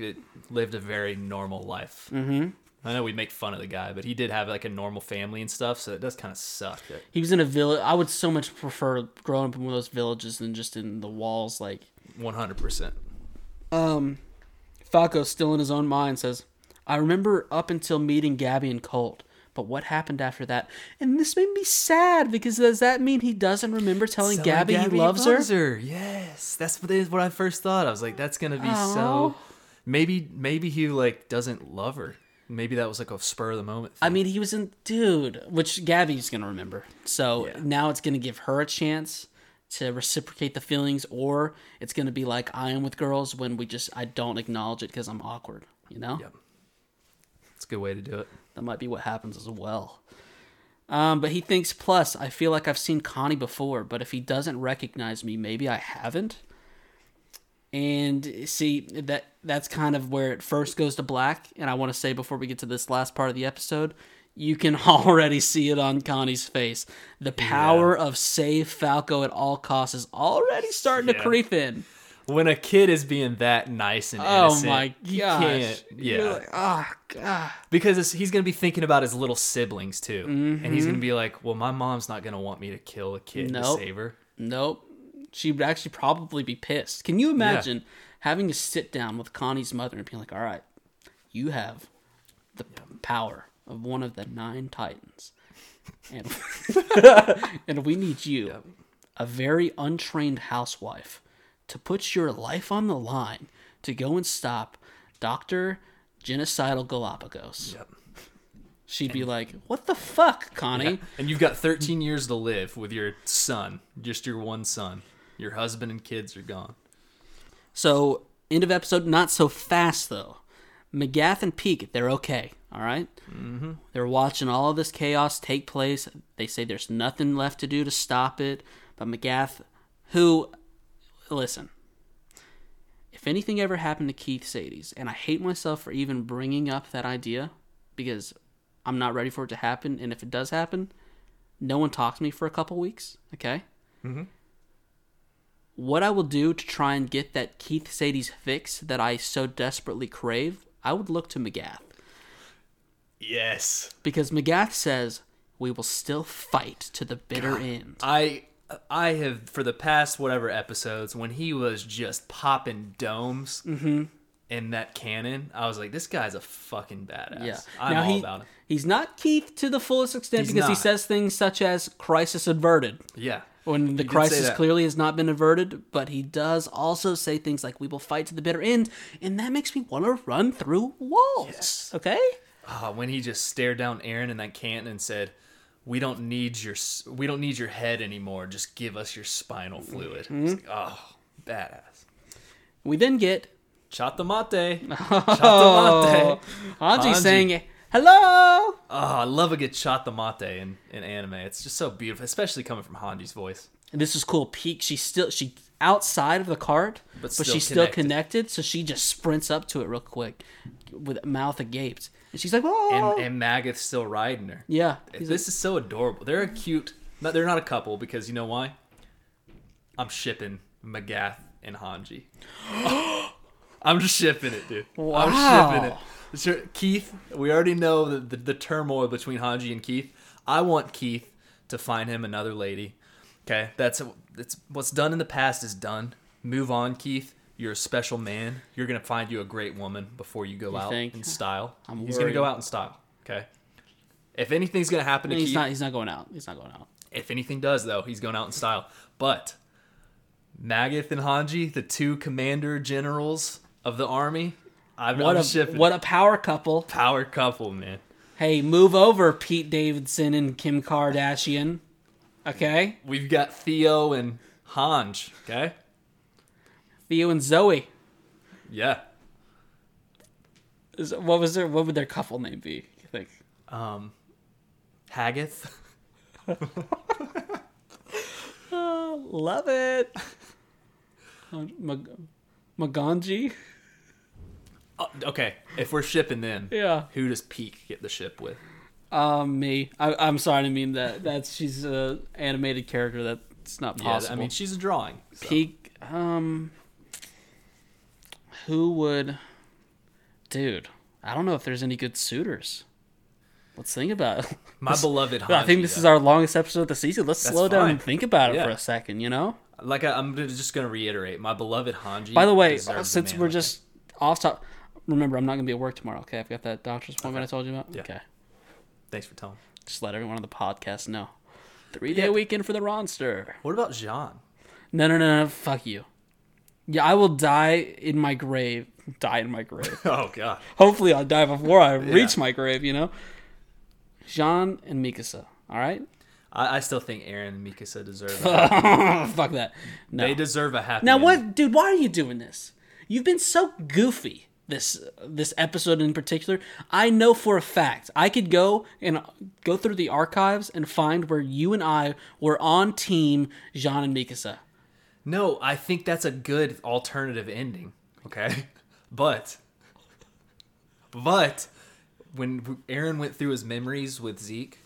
lived a very normal life. Mm-hmm. I know we make fun of the guy, but he did have like a normal family and stuff. So it does kind of suck. That, He was in a village. I would so much prefer growing up in one of those villages than just in the walls. Like, One hundred percent. um, Falco, still in his own mind, says, I remember up until meeting Gabi and Colt, but what happened after that? And this made me sad because does that mean he doesn't remember telling Gabi, he loves, her? Yes, that's what is what I first thought. I was like, that's gonna be Aw. so. Maybe maybe he like doesn't love her. Maybe that was like a spur of the moment. I mean, he was in, dude, which Gabi's going to remember. So Yeah. now it's going to give her a chance to reciprocate the feelings, or it's going to be like I am with girls when we just, I don't acknowledge it because I'm awkward, you know? Yep. It's a good way to do it. That might be what happens as well. Um, but he thinks, plus, I feel like I've seen Connie before, but if he doesn't recognize me, maybe I haven't. And see that that's kind of where it first goes to black. And I want to say before we get to this last part of the episode, you can (laughs) already see it on Connie's face. The power of save Falco at all costs is already starting to creep in. When a kid is being that nice and innocent, Oh innocent, my you can't. You're Yeah, like, oh god. because it's, he's gonna be thinking about his little siblings too, and he's Mm-hmm. gonna be like, "Well, my mom's not gonna want me to kill a kid Nope. to save her." Nope. She would actually probably be pissed. Can you imagine having to sit down with Connie's mother and being like, all right, you have the p- power of one of the nine titans. And, (laughs) and we need you, a very untrained housewife, to put your life on the line to go and stop Dr. Genocidal Galapagos. Yep. She'd be like, what the fuck, Connie? Yeah. And you've got 13 years to live with your son, just your one son. Your husband and kids are gone. So, end of episode, not so fast though. Magath and Pieck, they're okay, all right? mm-hmm. They're watching all of this chaos take place. They say there's nothing left to do to stop it. But Magath, who, listen, if anything ever happened to Keith Shadis, and I hate myself for even bringing up that idea because I'm not ready for it to happen, and if it does happen, no one talks to me for a couple weeks. Okay. Mm-hmm. What I will do to try and get that Keith Shadis fix that I so desperately crave, I would look to Magath Yes. because Magath says we will still fight to the bitter end. I I have for the past whatever episodes when he was just popping domes in that cannon, I was like, this guy's a fucking badass. Yeah. I'm now all he, about him. He's not Keith to the fullest extent He's because he says things such as crisis averted. Yeah. When the say crisis clearly has not been averted, but he does also say things like "We will fight to the bitter end," and that makes me want to run through walls. Okay, Ah, when he just stared down Aaron in that cannon and said, "We don't need your we don't need your head anymore. Just give us your spinal fluid." Mm-hmm. Like, oh, badass. we then get Chata mate. (laughs) oh, Chata mate. Hanji Hanji. saying "Hello." Oh, I love a good chata mate in, in anime. It's just so beautiful, especially coming from Hanji's voice. And this is cool. Pieck. She still she outside of the cart, but, But still she's still connected. So she just sprints up to it real quick, with mouth agape, and she's like, "Oh, And and Magath's still riding her. yeah." This is so adorable. They're a cute. No, they're not a couple because you know why? I'm shipping Magath and Hanji. (gasps) I'm just shipping it, dude. I'm Wow. shipping it. Keith, we already know the, the, the turmoil between Hanji and Keith. I want Keith to find him another lady. Okay, that's that's what's done in the past is done. Move on, Keith. You're a special man. You're gonna find you a great woman before you go out think? in style. I'm He's gonna go out in style. Okay. If anything's gonna happen to he's Keith, not. He's not going out. He's not going out. if anything does though, he's going out in style. But Magath and Hanji, the two commander generals of the army, I'm, What I'm a shipping. what a power couple. power couple, man. Hey, move over, Pete Davidson and Kim Kardashian. Okay, We've got Theo and Hanj. Okay. Theo and Zoe. Yeah. Is, what was their? What would their couple name be? You think? Um, Hagath. (laughs) Love it. Uh, Mag- Maganji. Oh, okay, if we're shipping them, Yeah. who does Pieck get the ship with? Um, me. I, I'm sorry to mean that. That's she's a animated character. That's not Yeah, possible. I mean she's a drawing. so. Pieck. Um, who would? Dude, I don't know if there's any good suitors. Let's think about it. (laughs) My beloved Hanji. I think this though. is our longest episode of the season. Let's That's slow down fine. and think about it Yeah. for a second. You know. like I, I'm just gonna reiterate. My beloved Hanji. By the way, since we're like just off top, remember I'm not gonna be at work tomorrow. Okay, I've got that doctor's appointment I told you about. Yeah. Okay. Thanks for telling. just let everyone on the podcast know. Three day Yeah. weekend for the Ronster. What about Jean? No, no, no, no. Fuck you. Yeah, I will die in my grave. Die in my grave. (laughs) Oh God. Hopefully, I'll die before I reach my grave. You know. Jean and Mikasa. All right. I, I still think Eren and Mikasa deserve. A, (laughs) Fuck that. No. They deserve a happy. Now ending. what, dude? Why are you doing this? You've been so goofy this this episode in particular. I know for a fact I could go and go through the archives and find where you and I were on team Jean and Mikasa. No, I think that's a good alternative ending. Okay, (laughs) but but when Eren went through his memories with Zeke,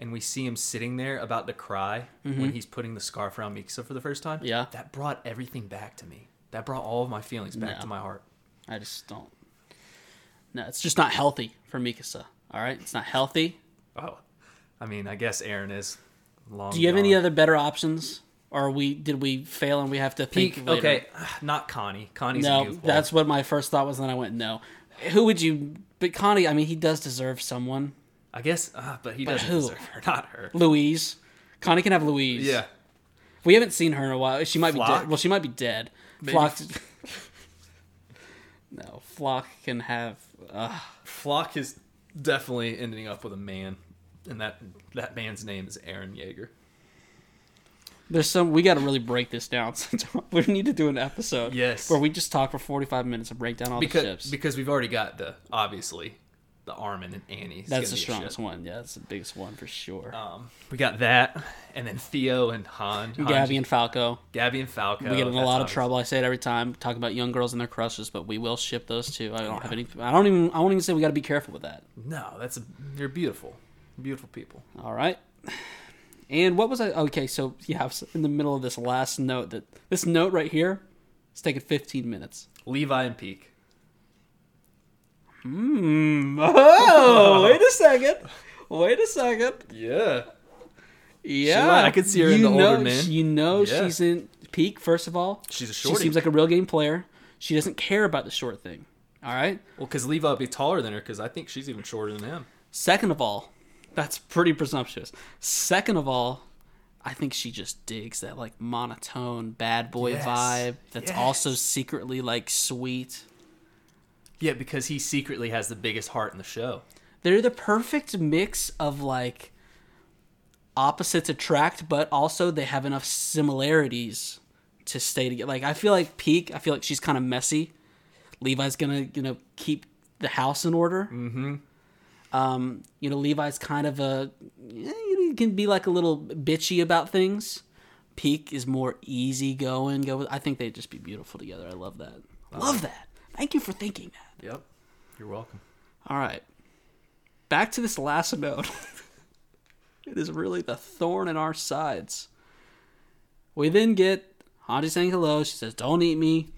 and we see him sitting there about to cry when he's putting the scarf around Mikasa for the first time. Mm-hmm. Yeah. that brought everything back to me. That brought all of my feelings back No. to my heart. I just don't. No, it's just not healthy for Mikasa. All right, it's not healthy. Oh, I mean, I guess Eren is long. Do you have any other better options, or we did we fail and we have to think? Pieck? Okay, (sighs) not Connie. Connie's No, that's what my first thought was. Then I went no. Who would you? But Connie, I mean, he does deserve someone. I guess, uh, but he doesn't who? deserve her, not her. Louise. Connie can have Louise. Yeah. We haven't seen her in a while. She might be dead. Well, she might be dead. Maybe- Floch. (laughs) Floch can have. Uh, Floch is definitely ending up with a man, and that that man's name is Eren Yeager. there's some. We got to really break this down. (laughs) we need to do an episode. Yes. Where we just talk for 45 minutes and break down all the Because ships. because we've already got the obviously the Armin and Annie. That's the strongest one. Yeah, that's the biggest one for sure. Um, we got that, and then Theo and Han, Han Gabi and Falco. Gabi and Falco. We get in a lot of obvious. trouble. I say it every time. Talk about young girls and their crushes, but we will ship those two. I don't have any. I don't even. I won't even say we got to be careful with that. No, that's a, they're beautiful, beautiful people. All right. And what was I? Okay, so yeah, I was in the middle of this last note. That this note right here, it's taking 15 minutes. Levi and Pieck. Hmm. Oh, wait a second. Wait a second. Yeah. Yeah, I could see her in the know- older men. You know, Yeah. she's in peak. First of all, She's a she seems like a real game player. She doesn't care about the short thing. All right. Well, because Levi would be taller than her, because I think she's even shorter than him. Second of all, that's pretty presumptuous. Second of all, I think she just digs that like monotone bad boy Yes. vibe that's Yes. also secretly like sweet. Yeah, because he secretly has the biggest heart in the show. They're the perfect mix of like opposites attract, but also they have enough similarities to stay together. Like I feel like Pieck, I feel like she's kind of messy. Levi's gonna, you know, keep the house in order. Mm-hmm. Um, you know, Levi's kind of a yeah, he can be like a little bitchy about things. Pieck is more easygoing. Go with. I think they'd just be beautiful together. I love that. Love that. Thank you for thinking that. Yep. You're welcome. All right. Back to this last note. (laughs) it is really the thorn in our sides. We then get Hanji saying hello. She says, Don't eat me.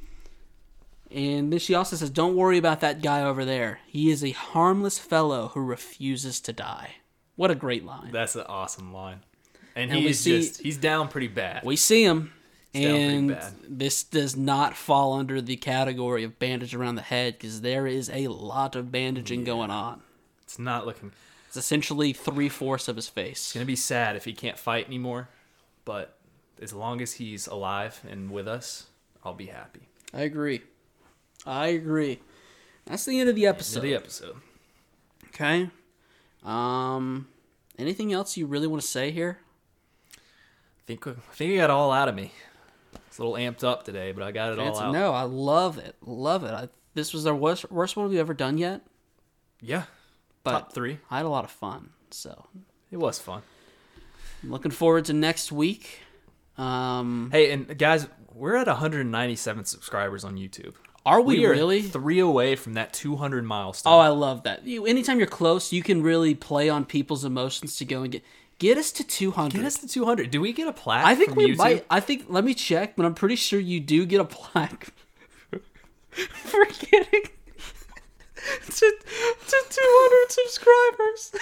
And then she also says, Don't worry about that guy over there. He is a harmless fellow who refuses to die. What a great line. That's an awesome line. And, And he we is see- just, he's down pretty bad. We see him, and this does not fall under the category of bandage around the head because there is a lot of bandaging going on. It's not looking. It's essentially three fourths of his face. It's going to be sad if he can't fight anymore. But as long as he's alive and with us, I'll be happy. I agree. I agree. That's the end of the episode. of the episode. Okay. Um. Anything else you really want to say here? I think, I think I got all out of me. It's a little amped up today, but I got it all out. No, I love it. Love it. I, this was our worst worst one we've ever done yet. Yeah. But Top three. I had a lot of fun. So It was fun. I'm looking forward to next week. Um. Hey, and guys, we're at 197 subscribers on YouTube. Are we, We are really? three away from that 200 milestone. Oh, I love that. You, anytime you're close, you can really play on people's emotions to go and get get us to 200. Get us to 200. Do we get a plaque? I think we YouTube? might. I think. Let me check, but I'm pretty sure you do get a plaque (laughs) for getting (laughs) to, to 200 subscribers.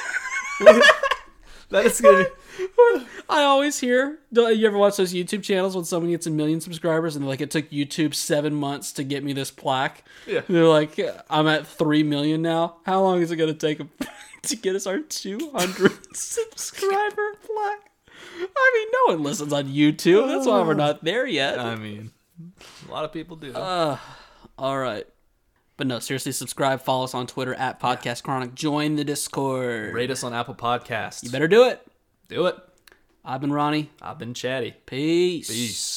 (laughs) That is gonna. (laughs) I always hear. You ever watch those YouTube channels when someone gets a million subscribers and they're like, it took YouTube seven months to get me this plaque? Yeah. They're like, I'm at three million now. How long is it going to take (laughs) to get us our 200 (laughs) subscriber plaque? I mean, no one listens on YouTube. That's why we're uh, not there yet. I mean, a lot of people do. Uh, all right. But no, seriously, subscribe, follow us on Twitter at Podcast Chronic, join the Discord. Rate us on Apple Podcasts. You better do it. do it. I've been Ronnie. I've been chatty. Peace. Peace.